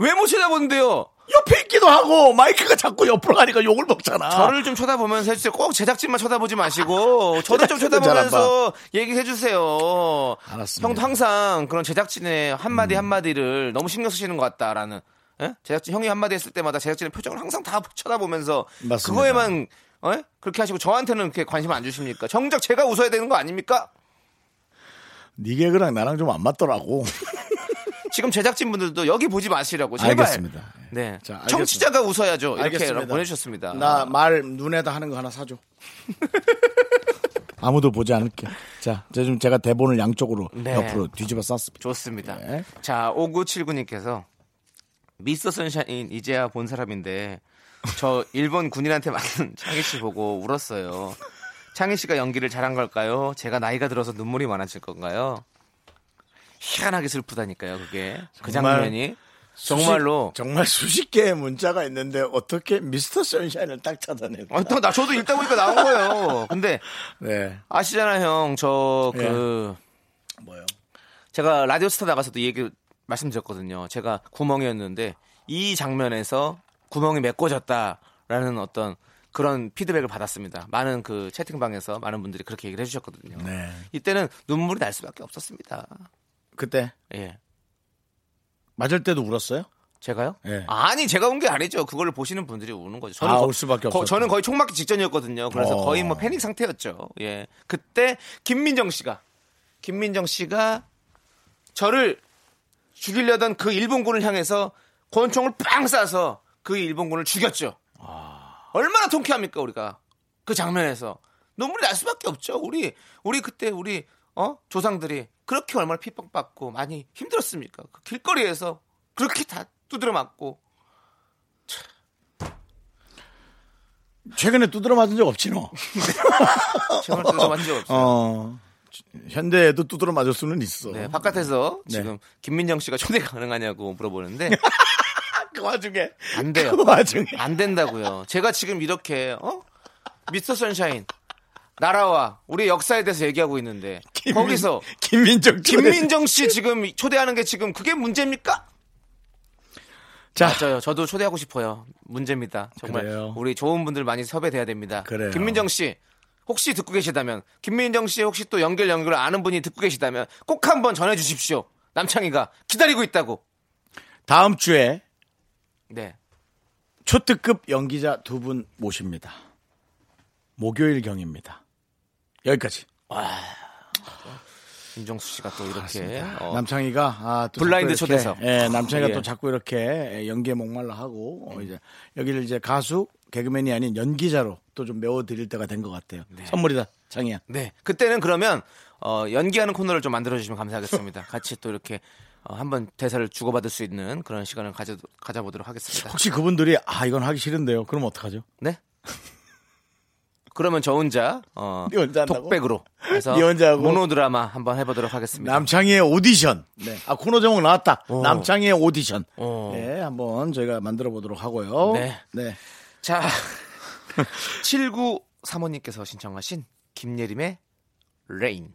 왜 못 쳐다보는데요? 옆에 있기도 하고 마이크가 자꾸 옆으로 가니까 욕을 먹잖아. 저를 좀 쳐다보면서 해주세요. 꼭 제작진만 쳐다보지 마시고 저도 좀 쳐다보면서 얘기해 주세요. 알았습니다. 형도 항상 그런 제작진의 한마디 한마디를 너무 신경 쓰시는 것 같다라는 예? 제작진 형이 한마디 했을 때마다 제작진의 표정을 항상 다 쳐다보면서 맞습니다. 그거에만 어? 그렇게 하시고 저한테는 그렇게 관심 안 주십니까? 정작 제가 웃어야 되는 거 아닙니까? 네 개그랑 나랑 좀 안 맞더라고. 지금 제작진분들도 여기 보지 마시라고 제발. 알겠습니다. 네. 자, 알겠습니다. 청취자가 웃어야죠. 이렇게 알겠습니다. 보내주셨습니다. 나 말 눈에다 하는 거 하나 사줘. 아무도 보지 않을게. 자, 이제 좀 제가 대본을 양쪽으로 네. 옆으로 뒤집어 쌌습니다. 좋습니다. 네. 자, 5979님께서 미스터 선샤인 이제야 본 사람인데 저 일본 군인한테 맞는 창희 씨 보고 울었어요. 창희 씨가 연기를 잘한 걸까요? 제가 나이가 들어서 눈물이 많아질 건가요? 희한하게 슬프다니까요, 그게. 그 정말 장면이. 정말로. 수십, 정말 수십 개의 문자가 있는데 어떻게 미스터 선샤인을 딱 찾아낼까? 아, 또, 나, 저도 읽다 보니까 나온 거예요. 근데, 네. 아시잖아요, 형. 저, 그, 뭐요? 제가 라디오스타 나가서도 이 얘기 말씀드렸거든요. 제가 구멍이었는데 이 장면에서 구멍이 메꿔졌다라는 어떤 그런 피드백을 받았습니다. 많은 그 채팅방에서 많은 분들이 그렇게 얘기를 해주셨거든요. 네. 이때는 눈물이 날 수밖에 없었습니다. 그때 예. 맞을 때도 울었어요? 제가요? 예. 아니 제가 운 게 아니죠. 그걸 보시는 분들이 우는 거죠. 저는 아, 거- 울 수밖에 거- 없었다. 저는 거의 총 맞기 직전이었거든요. 그래서 어. 거의 뭐 패닉 상태였죠. 예. 그때 김민정 씨가 김민정 씨가 저를 죽이려던 그 일본군을 향해서 권총을 빵 쏴서 그 일본군을 죽였죠. 얼마나 통쾌합니까 우리가 그 장면에서 눈물이 날 수밖에 없죠. 우리 우리 그때 우리 어 조상들이 그렇게 얼마나 핍박받고 많이 힘들었습니까? 그 길거리에서 그렇게 다 두드려 맞고 최근에 두드러 맞은 적 없지 너. 정말 두드려 맞은 적 없어요. 어. 현대에도 두드러 맞을 수는 있어. 네, 바깥에서 네. 지금 김민정 씨가 초대 가능하냐고 물어보는데 그 와중에 안 돼요. 그 와중에 안 된다고요. 제가 지금 이렇게 어? 미스터 선샤인 나라와 우리 역사에 대해서 얘기하고 있는데 거기서 김민정 김민정 씨 지금 초대하는 게 지금 그게 문제입니까? 자 맞아요. 저도 초대하고 싶어요. 문제입니다. 정말 그래요. 우리 좋은 분들 많이 섭외돼야 됩니다. 그래요. 김민정 씨 혹시 듣고 계시다면 김민정 씨 혹시 또 연결 연결 아는 분이 듣고 계시다면 꼭 한번 전해 주십시오. 남창희가 기다리고 있다고. 다음 주에 네. 초특급 연기자 두 분 모십니다. 목요일 경입니다. 여기까지. 김정수 씨가 또 이렇게 어, 남창희가 아, 또 블라인드 초대석. 예, 남창희가 예. 또 자꾸 이렇게 연기에 목말라 하고 어, 이제 여기를 이제 가수 개그맨이 아닌 연기자로 또 좀 메워드릴 때가 된 것 같아요. 선물이다, 창희야. 네. 그때는 그러면 어, 연기하는 코너를 좀 만들어 주시면 감사하겠습니다. 같이 또 이렇게 어, 한번 대사를 주고받을 수 있는 그런 시간을 가져 가져보도록 하겠습니다. 혹시 그분들이 아 이건 하기 싫은데요. 그럼 어떡하죠? 네. 그러면 저 혼자 어, 네 혼자 한다고? 독백으로 해서 네 혼자 하고? 모노 드라마 한번 해보도록 하겠습니다. 남창희의 오디션. 네. 아 코너 제목 나왔다. 어. 남창희의 오디션. 어. 네, 한번 저희가 만들어 보도록 하고요. 네. 네. 자, 79 사모님께서 신청하신 김예림의 Rain.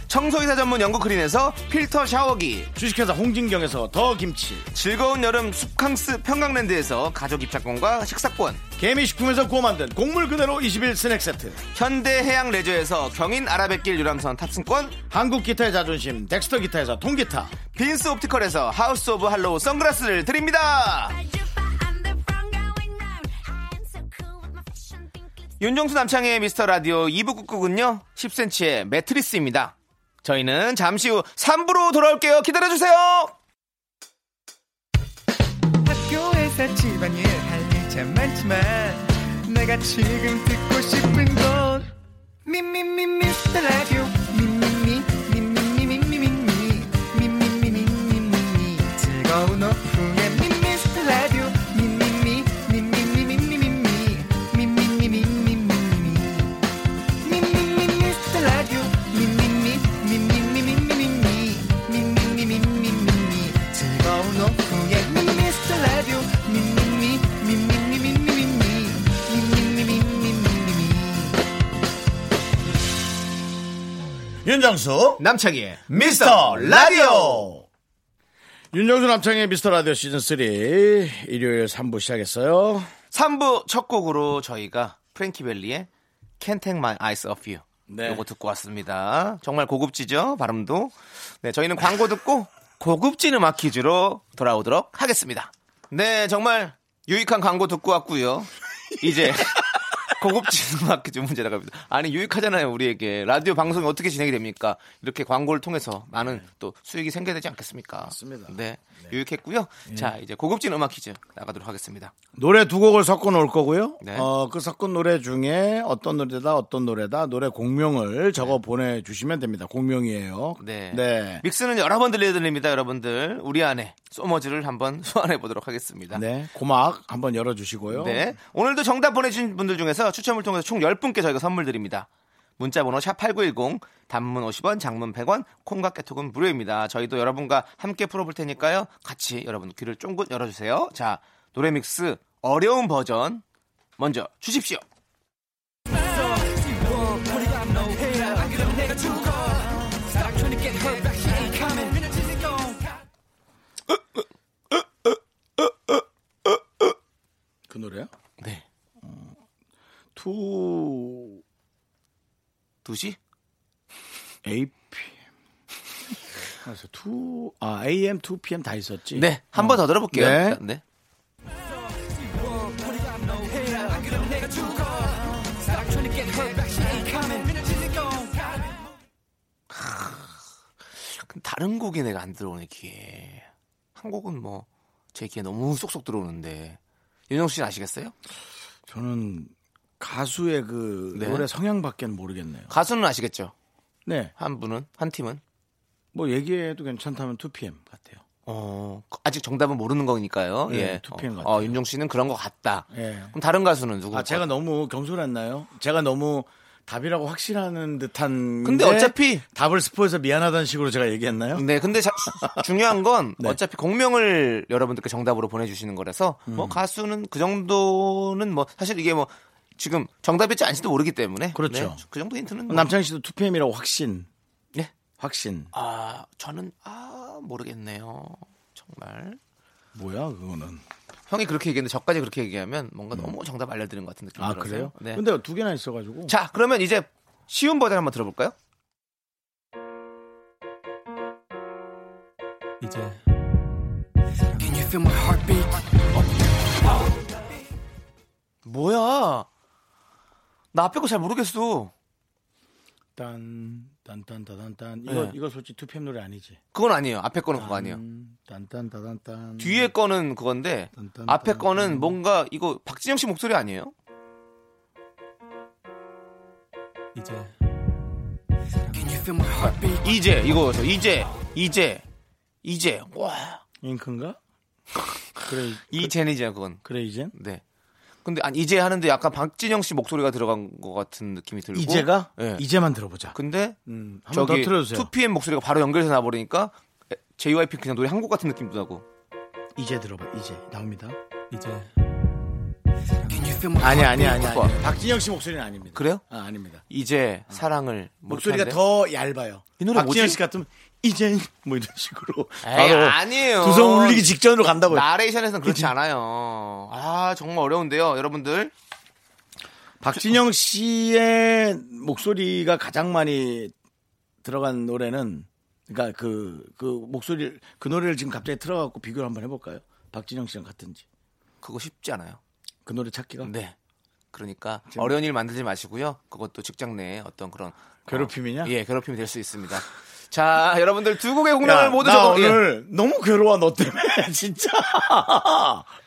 청소이사 전문 영구크린에서 필터 샤워기. 주식회사 홍진경에서 더 김치 즐거운 여름 숲캉스 평강랜드에서 가족 입장권과 식사권. 개미식품에서 구워 만든 곡물 그대로 21 스낵 세트 현대해양 레저에서 경인 아라뱃길 유람선 탑승권. 한국 기타의 자존심 덱스터 기타에서 통기타 빈스 옵티컬에서 하우스 오브 할로우 선글라스를 드립니다. 윤정수 남창의 미스터 라디오 2부 끝곡은요 10cm의 매트리스입니다. 저희는 잠시 후 3부로 돌아올게요. 기다려주세요. 학교에서 집안일 할일참 많지만 내가 지금 듣고 싶은 건 미미미 미스터 라디오 윤정수 남창희의 미스터 라디오 윤정수 남창의 미스터 라디오 시즌 3 일요일 3부 시작했어요 3부 첫 곡으로 저희가 프랭키벨리의 Can't Take My Eyes Off You 네. 요거 듣고 왔습니다. 정말 고급지죠 발음도. 네 저희는 광고 듣고 고급진 음악 퀴즈로 돌아오도록 하겠습니다. 네 정말 유익한 광고 듣고 왔고요. 이제 고급진 음악 문제 나갑니다. 아니 유익하잖아요 우리에게 라디오 방송이 어떻게 진행이 됩니까? 이렇게 광고를 통해서 많은 또 수익이 생겨야 되지 않겠습니까? 네. 맞습니다. 네, 유익했고요. 자 이제 고급진 음악 퀴즈 나가도록 하겠습니다. 노래 두 곡을 섞어 놓을 거고요. 네. 어, 그 섞은 노래 중에 어떤 노래다 어떤 노래다 노래 공명을 적어 보내주시면 됩니다. 공명이에요. 네. 네. 믹스는 여러 번 들려드립니다, 여러분들. 우리 안에 소머즈를 한번 소환해 보도록 하겠습니다. 네. 고막 한번 열어주시고요. 네. 오늘도 정답 보내주신 분들 중에서 추첨을 통해서 총 10분께 저희가 선물 드립니다. 문자번호 샵8910 단문 50원 장문 100원 콩과 깨톡은 무료입니다. 저희도 여러분과 함께 풀어볼 테니까요. 같이 여러분 귀를 쫑긋 열어주세요. 자 노래 믹스 어려운 버전 먼저 주십시오. 그 노래야? 투 2시? AP 그래서 2, 아, AM, 2PM 다 있었지. 네, 한 번더 어. 들어볼게요. 네. 네. 다른 곡이 내가 안 들어오네 귀에 한 곡은 뭐 제 귀에 너무 쏙쏙 들어오는데 윤정 씨는 아시겠어요? 저는 가수의 그 네. 노래 성향밖에는 모르겠네요. 가수는 아시겠죠? 네. 한 분은 한 팀은 뭐 얘기해도 괜찮다면 2 PM 같아요. 어 아직 정답은 모르는 거니까요. 네, 예. 2 PM 어, 같아요. 어, 윤정 씨는 그런 것 같다. 예. 그럼 다른 가수는 누구? 아, 제가 너무 경솔했나요? 제가 너무 답이라고 확실하는 듯한. 근데 게 어차피 답을 스포해서 미안하다는 식으로 제가 얘기했나요? 네, 근데 자- 중요한 건 네. 어차피 공명을 여러분들께 정답으로 보내주시는 거라서 음. 뭐 가수는 그 정도는 뭐 사실 이게 뭐 지금 정답일지 아닐지도 모르기 때문에 그렇죠. 네, 그 정도 힌트는 뭐. 남창희 씨도 2 PM이라고 확신. 네. 확신. 아 저는 아 모르겠네요 정말 뭐야, 그거는. 형이 그렇게 얘기했는데 저까지 그렇게 얘기하면 뭔가 너무 정답 알려드리는 것 같은 느낌이 음. 아. 그래요? 네. 근데 두 개나 있어가지고. 자 그러면 이제 쉬운 버전 한번 들어볼까요? 이제 뭐야 나 앞에 거 잘 모르겠어 딴, 딴, 딴, 딴, 딴. 이거, 네. 이거 솔직히 2 PM 노래 아니지? 그건 아니에요 앞에 거는 그거 아니에요 음, 딴, 딴, 딴, 딴, 딴. 뒤에 거는 그건데 딴, 앞에 딴, 거는 딴. 뭔가 이거 박진영 씨 목소리 아니에요? 이제 이제 이거죠. 이제 이제 이제 와 잉크인가? 그래, 이제니제 그건. 그래, 이젠? 네. 근데 아니 이제 하는데 약간 박진영 씨 목소리가 들어간 것 같은 느낌이 들고. 이제가? 네. 이제만 들어보자. 근데 음, 한번 더 저기 틀어주세요. 2PM 목소리가 바로 연결해서 나버리니까 JYP 그냥 노래 한 곡 같은 느낌도 나고. 이제 들어봐, 이제. 나옵니다. 이제 아니, 아니, 아니. 아니. 박진영 씨 목소리는 아닙니다. 그래요? 아, 아닙니다. 이제 사랑을 목소리가 못하는데? 더 얇아요. 이 노래 박진영 뭐지? 씨 같으면 이제 뭐 이런 식으로 에이, 바로 아니에요. 두성 울리기 직전으로 간다고요. 나레이션에서는 그렇지 않아요. 아 정말 어려운데요, 여러분들. 박진영 씨의 목소리가 가장 많이 들어간 노래는 그러니까 그, 그 목소리 그 노래를 지금 갑자기 틀어갖고 비교를 한번 해볼까요? 박진영 씨랑 같은지 그거 쉽지 않아요. 그 노래 찾기가 네. 그러니까 어려운 일 만들지 마시고요. 그것도 직장 내에 어떤 그런 괴롭힘이냐? 어, 예, 괴롭힘이 될 수 있습니다. 자, 여러분들 두 곡의 공명을 야, 모두 나 적어. 예. 오늘 너무 괴로워 너 때문에 진짜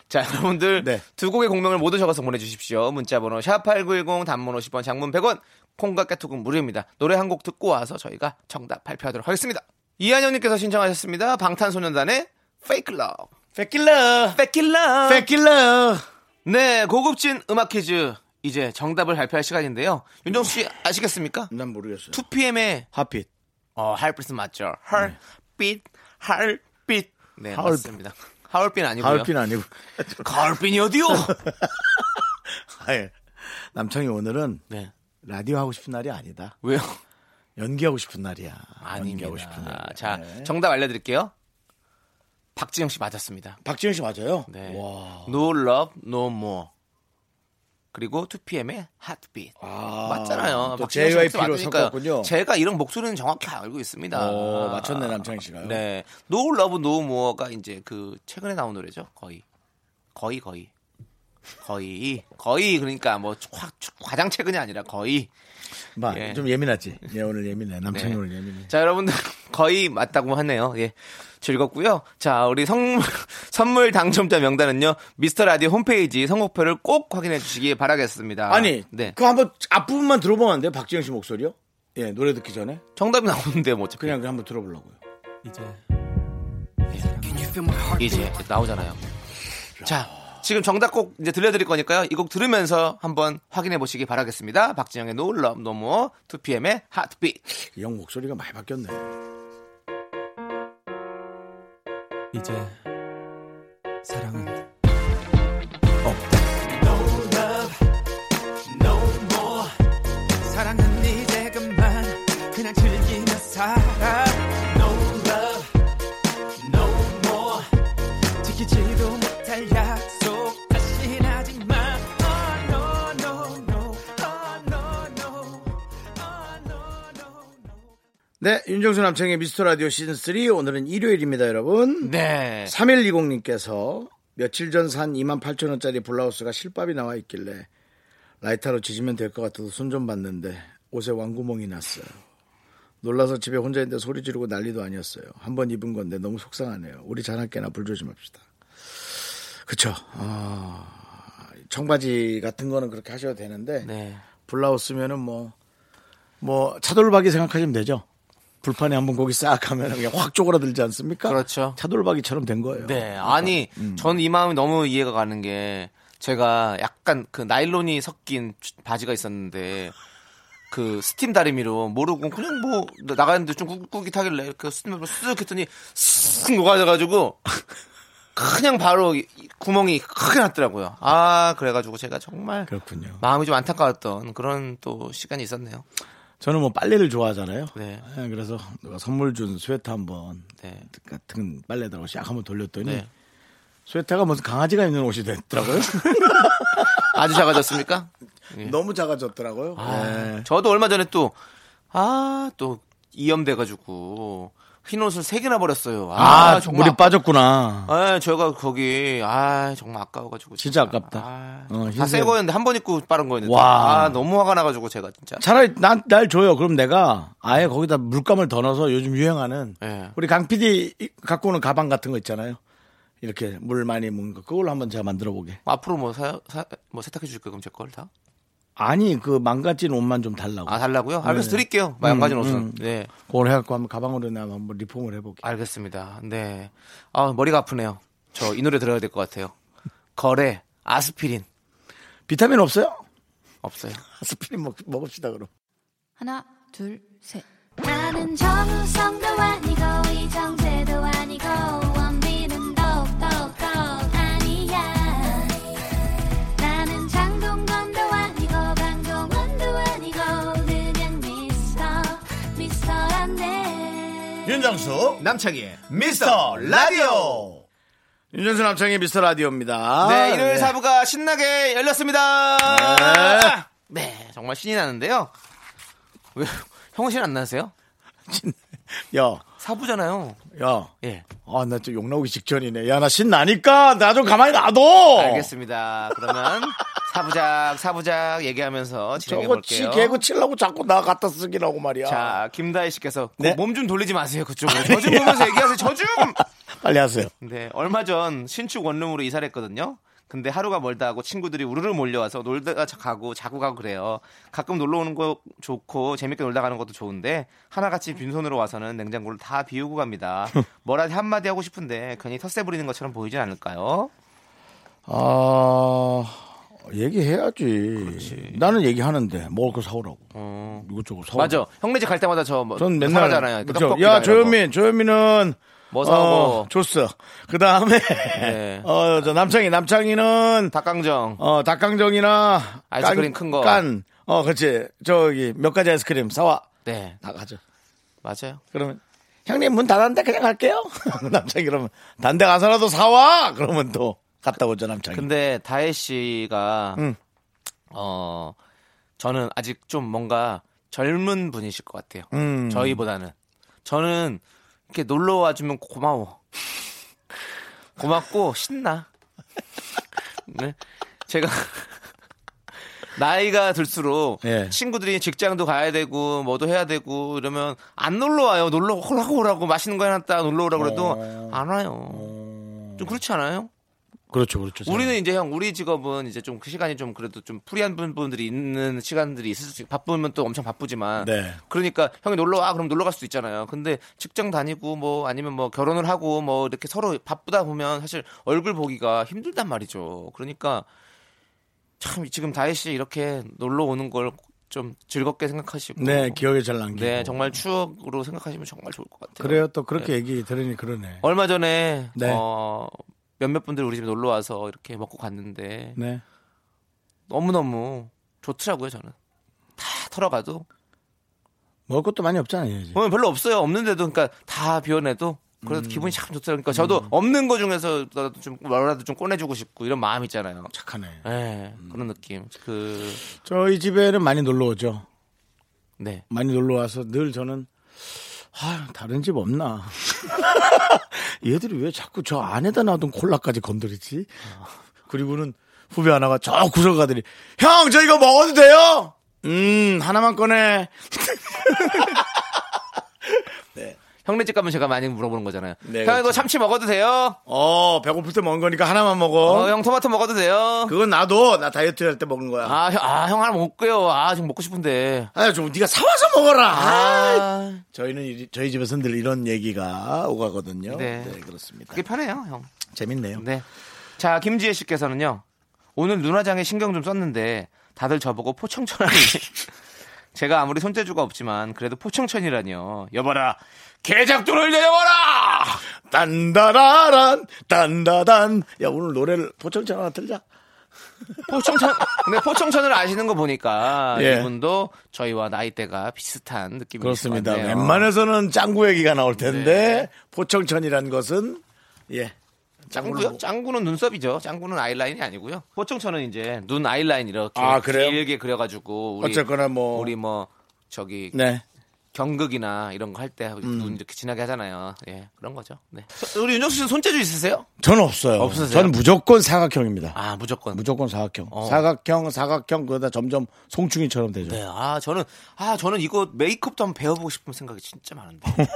자, 여러분들 네. 두 곡의 공명을 모두 적어서 보내주십시오. 문자번호 샵8910 단문 50원, 장문 100원, 콩과 깨톡은 무료입니다. 노래 한 곡 듣고 와서 저희가 정답 발표하도록 하겠습니다. 이한영님께서 신청하셨습니다. 방탄소년단의 Fake Love. 페킬러 Fake Love. 페킬러 네, 고급진 음악 퀴즈. 이제 정답을 발표할 시간인데요. 윤정수 씨 아시겠습니까? 난 모르겠어요 2PM의 핫빛 어, 하얼빛은 맞죠. 하얼빛, 하얼빛. 네, 하얼- 맞습니다. 하얼빛 아니고요. 가을빛 아니고 가을빛이 어디요? 아 예 남창이 오늘은 네. 라디오 하고 싶은 날이 아니다 왜요? 연기하고 싶은 날이야 아닙니다. 연기하고 싶은 날 자, 네. 정답 알려드릴게요. 박지영 씨 맞았습니다. 박진영 씨 맞아요? 네. 와. No Love, No More. 그리고 2PM의 Heartbeat. 아, 맞잖아요. 또 JYP로. 섞었군요. 제가 이런 목소리는 정확히 알고 있습니다. 어, 맞췄네, 남창희 씨가요. 네. No Love, No More가 이제 그 최근에 나온 노래죠. 거의. 거의 거의. 거의 거의 그러니까 뭐 확 과장 최근이 아니라 거의 봐, 예. 좀 예민하지. 예, 오늘 예민해. 남창이 네. 오늘 예민해. 자, 여러분들 거의 맞다고 하네요. 예. 즐겁고요. 자, 우리 선, 선물 당첨자 명단은요. 미스터 라디오 홈페이지 선곡표를 꼭 확인해 주시기 바라겠습니다. 아니, 네. 그 한번 앞부분만 들어보면 안 돼요? 박지영 씨 목소리요? 예, 노래 듣기 전에. 정답이 나오는데 뭐 어차피 그냥 그 한번 들어보려고요. 이제 이제 나오잖아요. 자, 지금 정답 꼭 이제 들려드릴 거니까요. 이 곡 들으면서 한번 확인해 보시기 바라겠습니다. 박진영의 No Love No More, 2PM의 Heartbeat. 이형 목소리가 많이 바뀌었네. 이제 사랑은 네, 윤정수 남창의 미스터 라디오 시즌 3 오늘은 일요일입니다, 여러분. 네. 3120님께서 며칠 전 산 2만 8천 원짜리 블라우스가 실밥이 나와 있길래 라이터로 지지면 될 것 같아서 손 좀 봤는데 옷에 왕구멍이 났어요. 놀라서 집에 혼자 있는데 소리 지르고 난리도 아니었어요. 한 번 입은 건데 너무 속상하네요. 우리 자나깨나 불 조심합시다. 그쵸. 아, 청바지 같은 거는 그렇게 하셔도 되는데 네. 블라우스면은 뭐, 뭐, 차돌박이 생각하시면 되죠. 불판에 한번 고기 싹 하면 그냥 확 쪼그라들지 않습니까? 그렇죠. 차돌박이처럼 된 거예요. 네. 아니, 음. 저는 이 마음이 너무 이해가 가는 게 제가 약간 그 나일론이 섞인 바지가 있었는데 그 스팀 다리미로 모르고 그냥 뭐 나가는데 좀 타길래 그 스팀으로 쓱 했더니 쓱 녹아져가지고 그냥 바로 구멍이 크게 났더라고요. 아, 그래가지고 제가 정말 그렇군요. 마음이 좀 안타까웠던 그런 또 시간이 있었네요. 저는 뭐 빨래를 좋아하잖아요. 네. 예, 그래서 누가 선물 준 스웨터 한번 네. 같은 빨래다가 샥 한번 돌렸더니 네. 스웨터가 무슨 강아지가 입는 옷이 됐더라고요. 아주 작아졌습니까? 예. 너무 작아졌더라고요. 아, 예. 저도 얼마 전에 또, 아, 또, 이염돼가지고, 흰 옷을 세 개나 버렸어요. 아, 정말. 물이 빠졌구나. 아, 제가 거기, 아, 정말 아까워가지고. 진짜 아깝다. 아, 어, 다새 흰색. 거였는데, 한 번 입고 빠른 거였는데. 와. 아, 너무 화가 나가지고, 제가 진짜. 차라리 난, 날 줘요. 그럼 내가 아예 거기다 물감을 더 넣어서 요즘 유행하는 예. 우리 강 PD 갖고 오는 가방 같은 거 있잖아요. 이렇게 물 많이 묻는 거. 그걸로 한번 제가 만들어 보게. 앞으로 뭐 사, 사- 뭐 세탁해 줄까요, 그럼 제 걸 다? 아니, 그 망가진 옷만 좀 달라고. 아, 달라고요? 네. 알겠어, 드릴게요. 망가진 음, 옷은. 음. 네. 그걸 해갖고 한번 가방으로 나 한번 리폼을 해보게. 알겠습니다. 네. 아, 머리가 아프네요. 저 이 노래 들어야 될 것 같아요. 거래, 아스피린. 비타민 없어요? 없어요. 아스피린 먹, 먹읍시다, 그럼. 하나, 둘, 셋. 나는 정우성도 아니고 이정 윤정수, 남창희의 미스터 라디오. 윤정수 남창의 미스터 라디오입니다. 네, 일요일 사부가 신나게 열렸습니다. 네. 정말 신이 나는데요. 왜, 형은 신안 나세요? 야, 사부잖아요. 야. 예. 아, 나 좀 욕 나오기 직전이네. 야, 나 신나니까 나 좀 가만히 놔둬. 알겠습니다. 그러면 사부작, 사부작 얘기하면서 진행해 저거 치, 볼게요. 개구 치려고 자꾸 나 갖다 쓰기라고 말이야. 자, 김다희 씨께서 네? 몸 좀 돌리지 마세요. 그쪽으로. 저 좀 보면서 얘기하세요. 저 좀! 빨리 하세요. 네, 얼마 전 신축 원룸으로 이사를 했거든요. 근데 하루가 멀다 하고 친구들이 우르르 몰려와서 놀다가 가고 자고 가고 그래요. 가끔 놀러 오는 거 좋고 재밌게 놀다 가는 것도 좋은데 하나같이 빈손으로 와서는 냉장고를 다 비우고 갑니다. 뭐라 한마디 하고 싶은데 괜히 텃세 부리는 것처럼 보이진 않을까요? 아, 얘기해야지. 나는 얘기하는데 먹을 거 사오라고. 어, 이것저것 사오라고. 맞아. 형네 집 갈 때마다 저뭐 전 맨날 사가잖아요. 그쵸? 떡볶이 야. 조현민, 조현민은 뭐 사고 어, 줬어. 그 다음에 네. 어, 저 남창희, 남창희는 닭강정. 어, 닭강정이나 아이스크림 큰 거. 깐, 어, 그렇지. 저기 몇 가지 아이스크림 사와. 네, 나가죠. 맞아요. 그러면 형님 문 닫았는데 그냥 갈게요. 남창이 그러면 단데 가서라도 사와. 그러면 또 갔다 오죠 남창이. 근데 다혜 씨가 응. 어 저는 아직 좀 뭔가 젊은 분이실 것 같아요. 음. 저희보다는 저는 이렇게 놀러 와주면 고마워. 고맙고 신나. 네. 제가 나이가 들수록 예. 친구들이 직장도 가야 되고 뭐도 해야 되고 이러면 안 놀러 와요. 놀러 오라고 오라고 맛있는 거 해놨다 놀러 오라고 그래도 어. 안 와요. 좀 그렇지 않아요? 그렇죠, 그렇죠. 우리는 이제 형 우리 직업은 이제 좀 그 시간이 좀 그래도 좀 프리한 분- 분들이 있는 시간들이 있을 수 바쁘면 또 엄청 바쁘지만 네. 그러니까 형이 놀러 와 그럼 놀러 갈 수도 있잖아요. 근데 직장 다니고 뭐 아니면 뭐 결혼을 하고 뭐 이렇게 서로 바쁘다 보면 사실 얼굴 보기가 힘들단 말이죠. 그러니까 참 지금 다혜 씨 이렇게 놀러 오는 걸 좀 즐겁게 생각하시고 네, 기억에 잘 남기고. 네, 정말 추억으로 생각하시면 정말 좋을 것 같아요. 그래요. 또 그렇게 얘기 들으니 그러네. 얼마 전에 네. 어, 몇몇 분들 우리 집에 놀러 와서 이렇게 먹고 갔는데 네. 너무 너무 좋더라고요, 저는. 다 털어가도. 먹을 것도 많이 없잖아요. 어, 별로 없어요. 없는데도, 그러니까 다 비워내도 그래도 기분이 참 좋더라고요. 그러니까 저도 없는 거 중에서 나도 좀 뭐라도 좀 꺼내주고 싶고 이런 마음 있잖아요. 착하네. 예, 그런 느낌. 그, 저희 집에는 많이 놀러 오죠. 네. 많이 놀러 와서 늘 저는 아, 다른 집 없나? 얘들이 왜 자꾸 저 안에다 놔둔 콜라까지 건드리지? 그리고는 후배 하나가 저 구석 가더니 형, 저 이거 먹어도 돼요? 음, 하나만 꺼내. 형네 집 가면 제가 많이 물어보는 거잖아요. 네, 형, 그렇죠. 이거 참치 먹어도 돼요? 어, 배고플 때 먹은 거니까 하나만 먹어. 어, 형 토마토 먹어도 돼요? 그건 나도 나 다이어트 할 때 먹는 거야. 아, 형, 아, 형 하나 먹을게요. 아, 지금 먹고 싶은데. 아, 좀 네가 사와서 먹어라. 아, 아, 저희는 이- 저희 집에서는 늘 이런 얘기가 오가거든요. 네. 네, 그렇습니다. 그게 편해요, 형. 재밌네요. 네. 자, 김지혜 씨께서는요. 오늘 눈화장에 신경 좀 썼는데 다들 저보고 포청천하니 제가 아무리 손재주가 없지만 그래도 포청천이라니요. 여봐라. 개작두를 내려와라! 딴다라란 딴다단 야 오늘 노래를 포청천 하나 틀자 포청천, 근데 포청천을 아시는 거 보니까 예. 이분도 저희와 나이대가 비슷한 느낌이 그렇습니다. 웬만해서는 짱구 얘기가 나올 텐데 네. 포청천이란 것은 예 짱구요? 짱구는 눈썹이죠. 짱구는 아이라인이 아니고요. 포청천은 이제 눈 아이라인 이렇게 아? 길게 그려가지고 우리 어쨌거나 뭐 우리 뭐 저기 네 경극이나 이런 거 할 때눈 이렇게 진하게 하잖아요. 예, 그런 거죠. 네. 우리 윤정수 씨는 손재주 있으세요? 저는 없어요 없으세요? 저는 무조건 사각형입니다 아, 무조건. 무조건 사각형 어. 사각형 사각형 그러다 점점 송충이처럼 되죠 네, 아, 저는, 아, 저는 이거 메이크업도 한번 배워보고 싶은 생각이 진짜 많은데.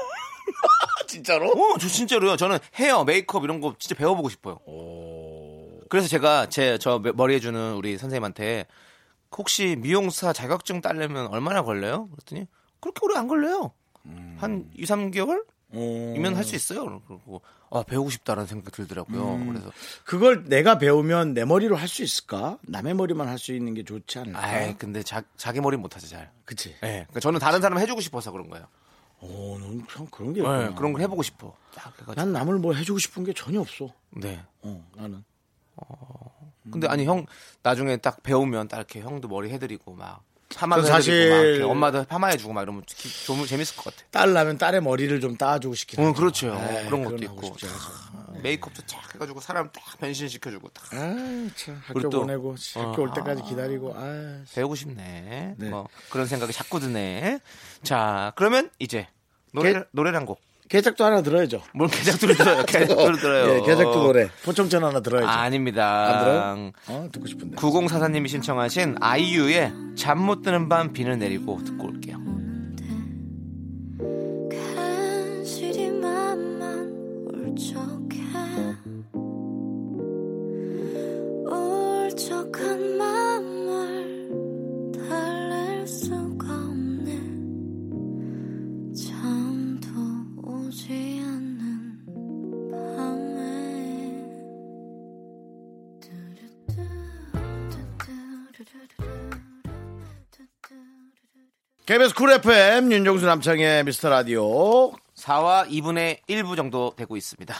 진짜로? 어, 저 진짜로요. 저는 헤어, 메이크업 이런 거 진짜 배워보고 싶어요. 그래서 제가 제, 저 머리 해주는 우리 선생님한테 혹시 미용사 자격증 따려면 얼마나 걸려요? 그랬더니 그렇게 오래 안 걸려요. 한 2, 3개월? 이면 할 수 있어요. 그리고 아, 배우고 싶다라는 생각이 들더라고요. 그래서 그걸 내가 배우면 내 머리로 할 수 있을까? 남의 머리만 할 수 있는 게 좋지 않을까? 아이, 근데 자, 자기 머리 못하죠, 잘. 그치 예. 그러니까 저는 다른 사람 해주고 싶어서 그런 거예요. 오, 넌참 그런 게 예, 있구나. 그런 걸 해보고 싶어. 난 남을 뭐 해주고 싶은 게 전혀 없어 네. 어, 나는 근데 아니 형 나중에 딱 배우면 딱 이렇게 형도 머리 해드리고 막 파마도 전 해드리고 사실- 막 이렇게 엄마도 파마해주고 막 이러면 기- 좀 재밌을 것 같아. 딸 나면 딸의 머리를 좀 따주고 싶긴 어. 그렇죠. 에이, 그런 그건 것도 있고. 않아서. 메이크업도 쫙 해가지고 사람 딱 변신시켜주고 딱 아이, 참, 학교 또- 보내고 어, 학교 올 때까지 기다리고 아, 배우고 싶네. 네. 뭐 그런 생각이 자꾸 드네. 자 그러면 이제 노래 개- 노래를 한 곡. 개작도 하나 들어야죠. 뭘 개작도를 들어요? 개작도를 들어요. 예, 개작도 노래. 포청천 하나 들어야죠. 아, 아닙니다. 안 들어요? 어, 듣고 싶은데. 9044님이 신청하신 아이유의 잠 못 드는 밤 비는 내리고 듣고 올게요. 간신히 맘만 울적해 울적한 맘 KBS 쿨 FM 윤정수 남창의 미스터 라디오 4와 2분의 1부 정도 되고 있습니다.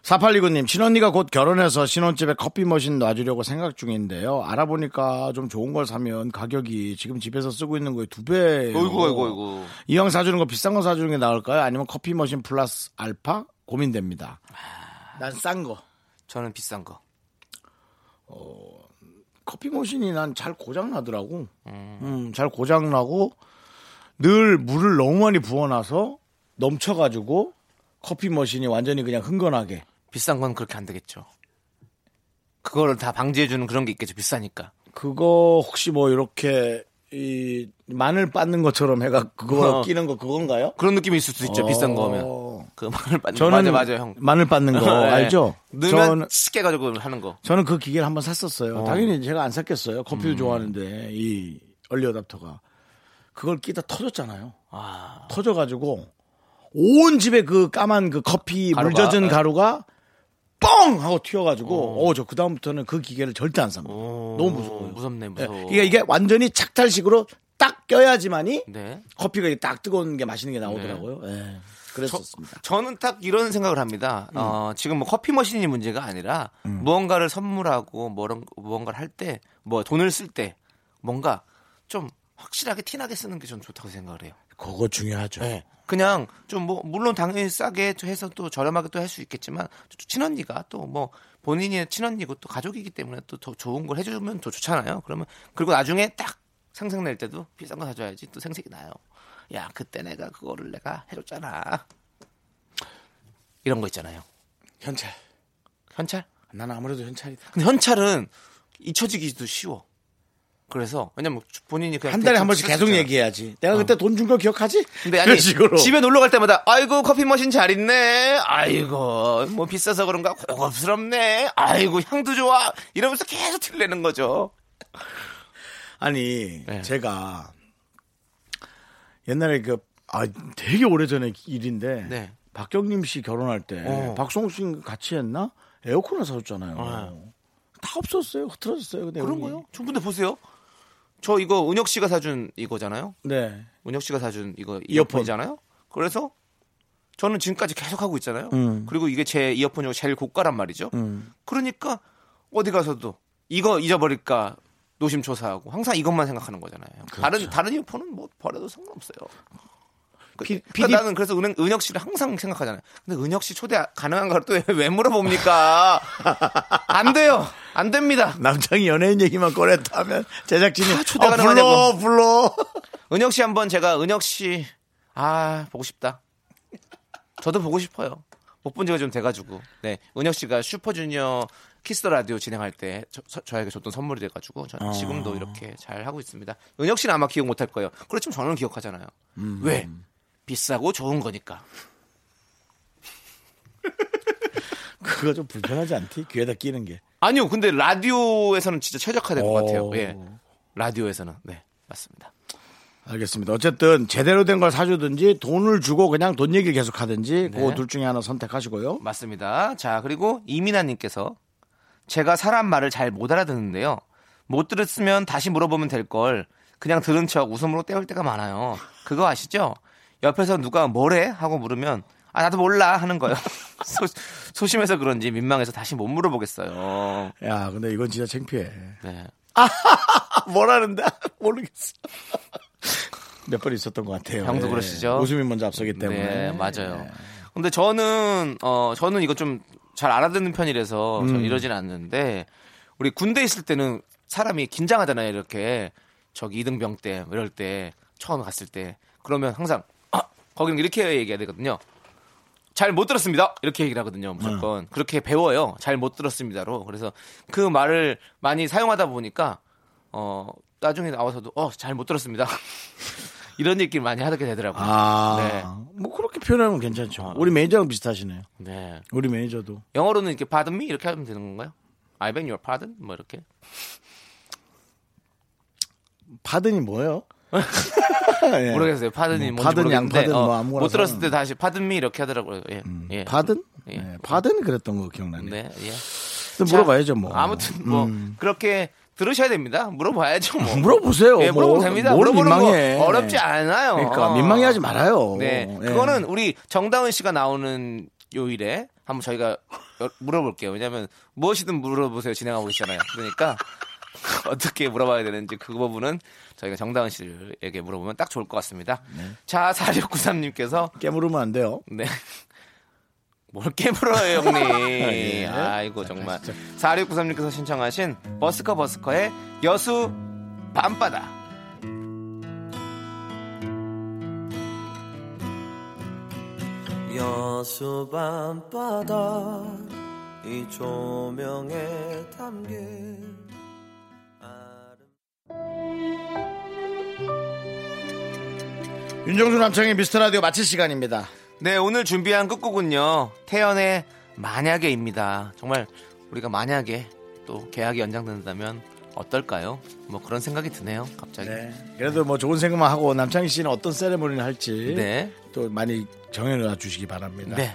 4829님 친언니가 곧 결혼해서 신혼집에 커피 머신 놔주려고 생각 중인데요. 알아보니까 좀 좋은 걸 사면 가격이 지금 집에서 쓰고 있는 거에 두 배예요. 어이구, 어이구, 어이구. 이왕 사주는 거 비싼 거 사주는 게 나을까요? 아니면 커피 머신 플러스 알파 고민됩니다. 난 싼 거. 저는 비싼 거. 커피 머신이 난 잘 고장 나더라고. 음, 잘 고장 나고 늘 물을 너무 많이 부어놔서 넘쳐가지고 커피 머신이 완전히 그냥 흥건하게. 비싼 건 그렇게 안 되겠죠. 그거를 다 방지해주는 그런 게 있겠죠. 비싸니까. 그거 혹시 뭐 이렇게 이 마늘 빻는 것처럼 해가 그거 어. 끼는 거 그건가요? 그런 느낌이 있을 수 있죠. 어. 비싼 거면. 그 마늘 반 저는 맞아 맞아 형. 마늘 빻는 거 네. 알죠? 넣으면 쉽게 가지고 하는 거. 저는 그 기계를 한번 샀었어요. 어. 당연히 제가 안 샀겠어요. 커피도 음. 좋아하는데 이 얼리 어답터가 그걸 끼다 터졌잖아요. 아. 터져가지고 온 집에 그 까만 그 커피 물 가루가, 젖은 네. 가루가 뻥 하고 튀어가지고 어저 그 다음부터는 그 기계를 절대 안 삽니다. 오, 너무 무서워요. 무섭네 예, 무서워. 이게 이게 완전히 착탈식으로 딱 껴야지만이 네. 커피가 딱 뜨거운 게 맛있는 게 나오더라고요. 예. 그랬었습니다. 저 는 딱 이런 생각을 합니다. 음. 어, 지금 뭐 커피 머신이 문제가 아니라 무언가를 선물하고 뭐 무언가를 할 때 뭐 돈을 쓸 때 뭔가 좀 확실하게 티나게 쓰는 게 전 좋다고 생각을 해요. 그거 중요하죠. 네. 그냥 좀 뭐 물론 당연히 싸게 해서 또 저렴하게 또 할 수 있겠지만 또 친언니가 또 뭐 본인의 친언니고 또 가족이기 때문에 또 더 좋은 걸 해주면 더 좋잖아요. 그러면 그리고 나중에 딱 생색 낼 때도 비싼 거 사줘야지 또 생색이 나요. 야 그때 내가 그거를 내가 해줬잖아. 이런 거 있잖아요. 현찰. 현찰? 난 아무래도 현찰이다. 근데 현찰은 잊혀지기도 쉬워. 그래서 왜냐면 본인이 그냥 한 달에 한 번씩 계속. 얘기해야지. 내가 그때 돈 준 거 기억하지? 근데 아니 식으로. 집에 놀러 갈 때마다 아이고 커피 머신 잘 있네. 아이고 뭐 비싸서 그런가 고급스럽네. 아이고 향도 좋아. 이러면서 계속 틀내는 거죠. 아니 네. 제가 옛날에 그 아, 되게 오래전의 일인데 네. 박경림 씨 결혼할 때 어. 박성우 씨 같이 했나? 에어컨을 사줬잖아요. 네. 다 없었어요. 흐트러졌어요. 근데 그런 거요? 저 근데 보세요. 저 이거 은혁 씨가 사준 이거잖아요. 네. 은혁 씨가 사준 이거 이어폰. 이어폰이잖아요. 그래서 저는 지금까지 계속 하고 있잖아요. 음. 그리고 이게 제 이어폰이고 제일 고가란 말이죠. 음. 그러니까 어디 가서도 이거 잊어버릴까 노심초사하고 항상 이것만 생각하는 거잖아요. 다른 다른 이어폰은 뭐 버려도 상관없어요. 그, 피- 그러니까 PD 나는 그래서 은행, 은혁 씨를 항상 생각하잖아요. 근데 은혁 씨 초대 가능한가를 또 왜 물어봅니까? 안 돼요. 안 됩니다. 남창이 연예인 얘기만 꺼냈다 하면 제작진이 다 초대 어, 불러 가능하냐고. 불러. 은혁 씨 한번 제가 은혁 씨 아 보고 싶다. 저도 보고 싶어요. 못 본 지가 좀 돼가지고. 네, 은혁 씨가 슈퍼주니어 키스 라디오 진행할 때 저, 에게 줬던 선물이 돼가지고 저는 지금도 이렇게 잘 하고 있습니다. 은혁 씨는 아마 기억 못할 거예요. 그렇지만 저는 기억하잖아요. 왜? 비싸고 좋은 거니까. 그거 좀 불편하지 않디? 귀에다 끼는 게. 아니요, 근데 라디오에서는 진짜 최적화된 것 오. 같아요. 예, 라디오에서는 네 맞습니다. 알겠습니다. 어쨌든 제대로 된 걸 사주든지 돈을 주고 그냥 돈 얘기를 계속 하든지 네. 그둘 중에 하나 선택하시고요. 맞습니다. 자, 그리고 이민아님께서 제가 사람 말을 잘 못 알아듣는데요. 못 들었으면 다시 물어보면 될 걸 그냥 들은 척 웃음으로 때울 때가 많아요. 그거 아시죠? 옆에서 누가 뭐래? 하고 물으면 아, 나도 몰라 하는 거예요. 소, 소심해서 그런지 민망해서 다시 못 물어보겠어요. 야, 근데 이건 진짜 창피해. 네. 뭐라는데? 모르겠어. 몇 번 있었던 것 같아요. 형도 예. 그러시죠? 웃음이 먼저 앞서기 때문에. 네, 맞아요. 근데 저는 어 저는 이거 좀 잘 알아듣는 편이라서 음. 전 이러진 않는데 우리 군대 있을 때는 사람이 긴장하잖아요. 이렇게 저기 이등병 때뭐 이럴 때 처음 갔을 때 그러면 항상 아, 거기는 이렇게 얘기해야 되거든요. 잘 못 들었습니다. 이렇게 얘기를 하거든요. 무조건 그렇게 배워요. 잘 못 들었습니다로. 그래서 그 말을 많이 사용하다 보니까 어 나중에 나와서도 어 잘 못 들었습니다. 이런 얘기를 많이 하게 되더라고요. 아, 네. 뭐 그렇게 표현하면 괜찮죠. 우리 매니저랑 비슷하시네요. 네. 우리 매니저도. 영어로는 이렇게 pardon me 이렇게 하면 되는 건가요? I beg your pardon 뭐 이렇게. 파든이 뭐예요? 예. 모르겠어요. pardon이 뭐 모르겠는데 양파든 뭐 어, 아무거나 못 들었을 때. 다시 me 이렇게 하더라고요. 예. 예. 파든? 예. 네, 파든 그랬던 거 기억나네. 네. 예. 또 물어봐야죠, 뭐. 아무튼 뭐 음. 그렇게 들으셔야 됩니다. 물어봐야죠. 뭐. 물어보세요. 예, 물어보면 뭐, 됩니다. 뭘 민망해. 거 어렵지 않아요. 그러니까 민망해하지 말아요. 네, 예. 그거는 우리 정다은 씨가 나오는 요일에 한번 저희가 여- 물어볼게요. 왜냐하면 무엇이든 물어보세요 진행하고 있잖아요. 그러니까 어떻게 물어봐야 되는지 그 부분은 저희가 정다은 씨에게 물어보면 딱 좋을 것 같습니다. 네. 자, 4693님께서 깨물으면 안 돼요. 네. 뭘 깨물어요, 형님. 예. 아이고, 정말. 4693님께서 신청하신 버스커 버스커의 여수 밤바다. 여수 밤바다 이 조명에 담긴 윤정수 남창의 미스터 라디오 마칠 시간입니다. 네, 오늘 준비한 끝곡은요. 태연의 만약에입니다. 정말 우리가 만약에 또 계약이 연장된다면 어떨까요? 뭐 그런 생각이 드네요. 갑자기. 네. 그래도 뭐 좋은 생각만 하고 남창희 씨는 어떤 세레모니를 할지 네. 또 많이 정해놔 주시기 바랍니다. 네.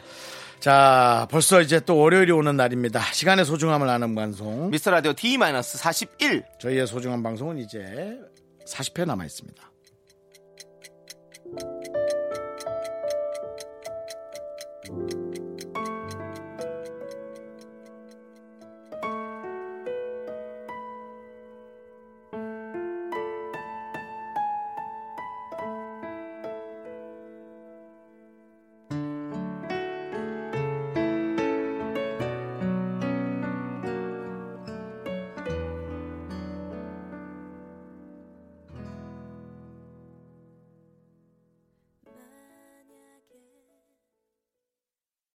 자, 벌써 이제 또 월요일이 오는 날입니다. 시간의 소중함을 아는 방송. 미스터 라디오 D-41. 저희의 소중한 방송은 이제 40회 남아 있습니다.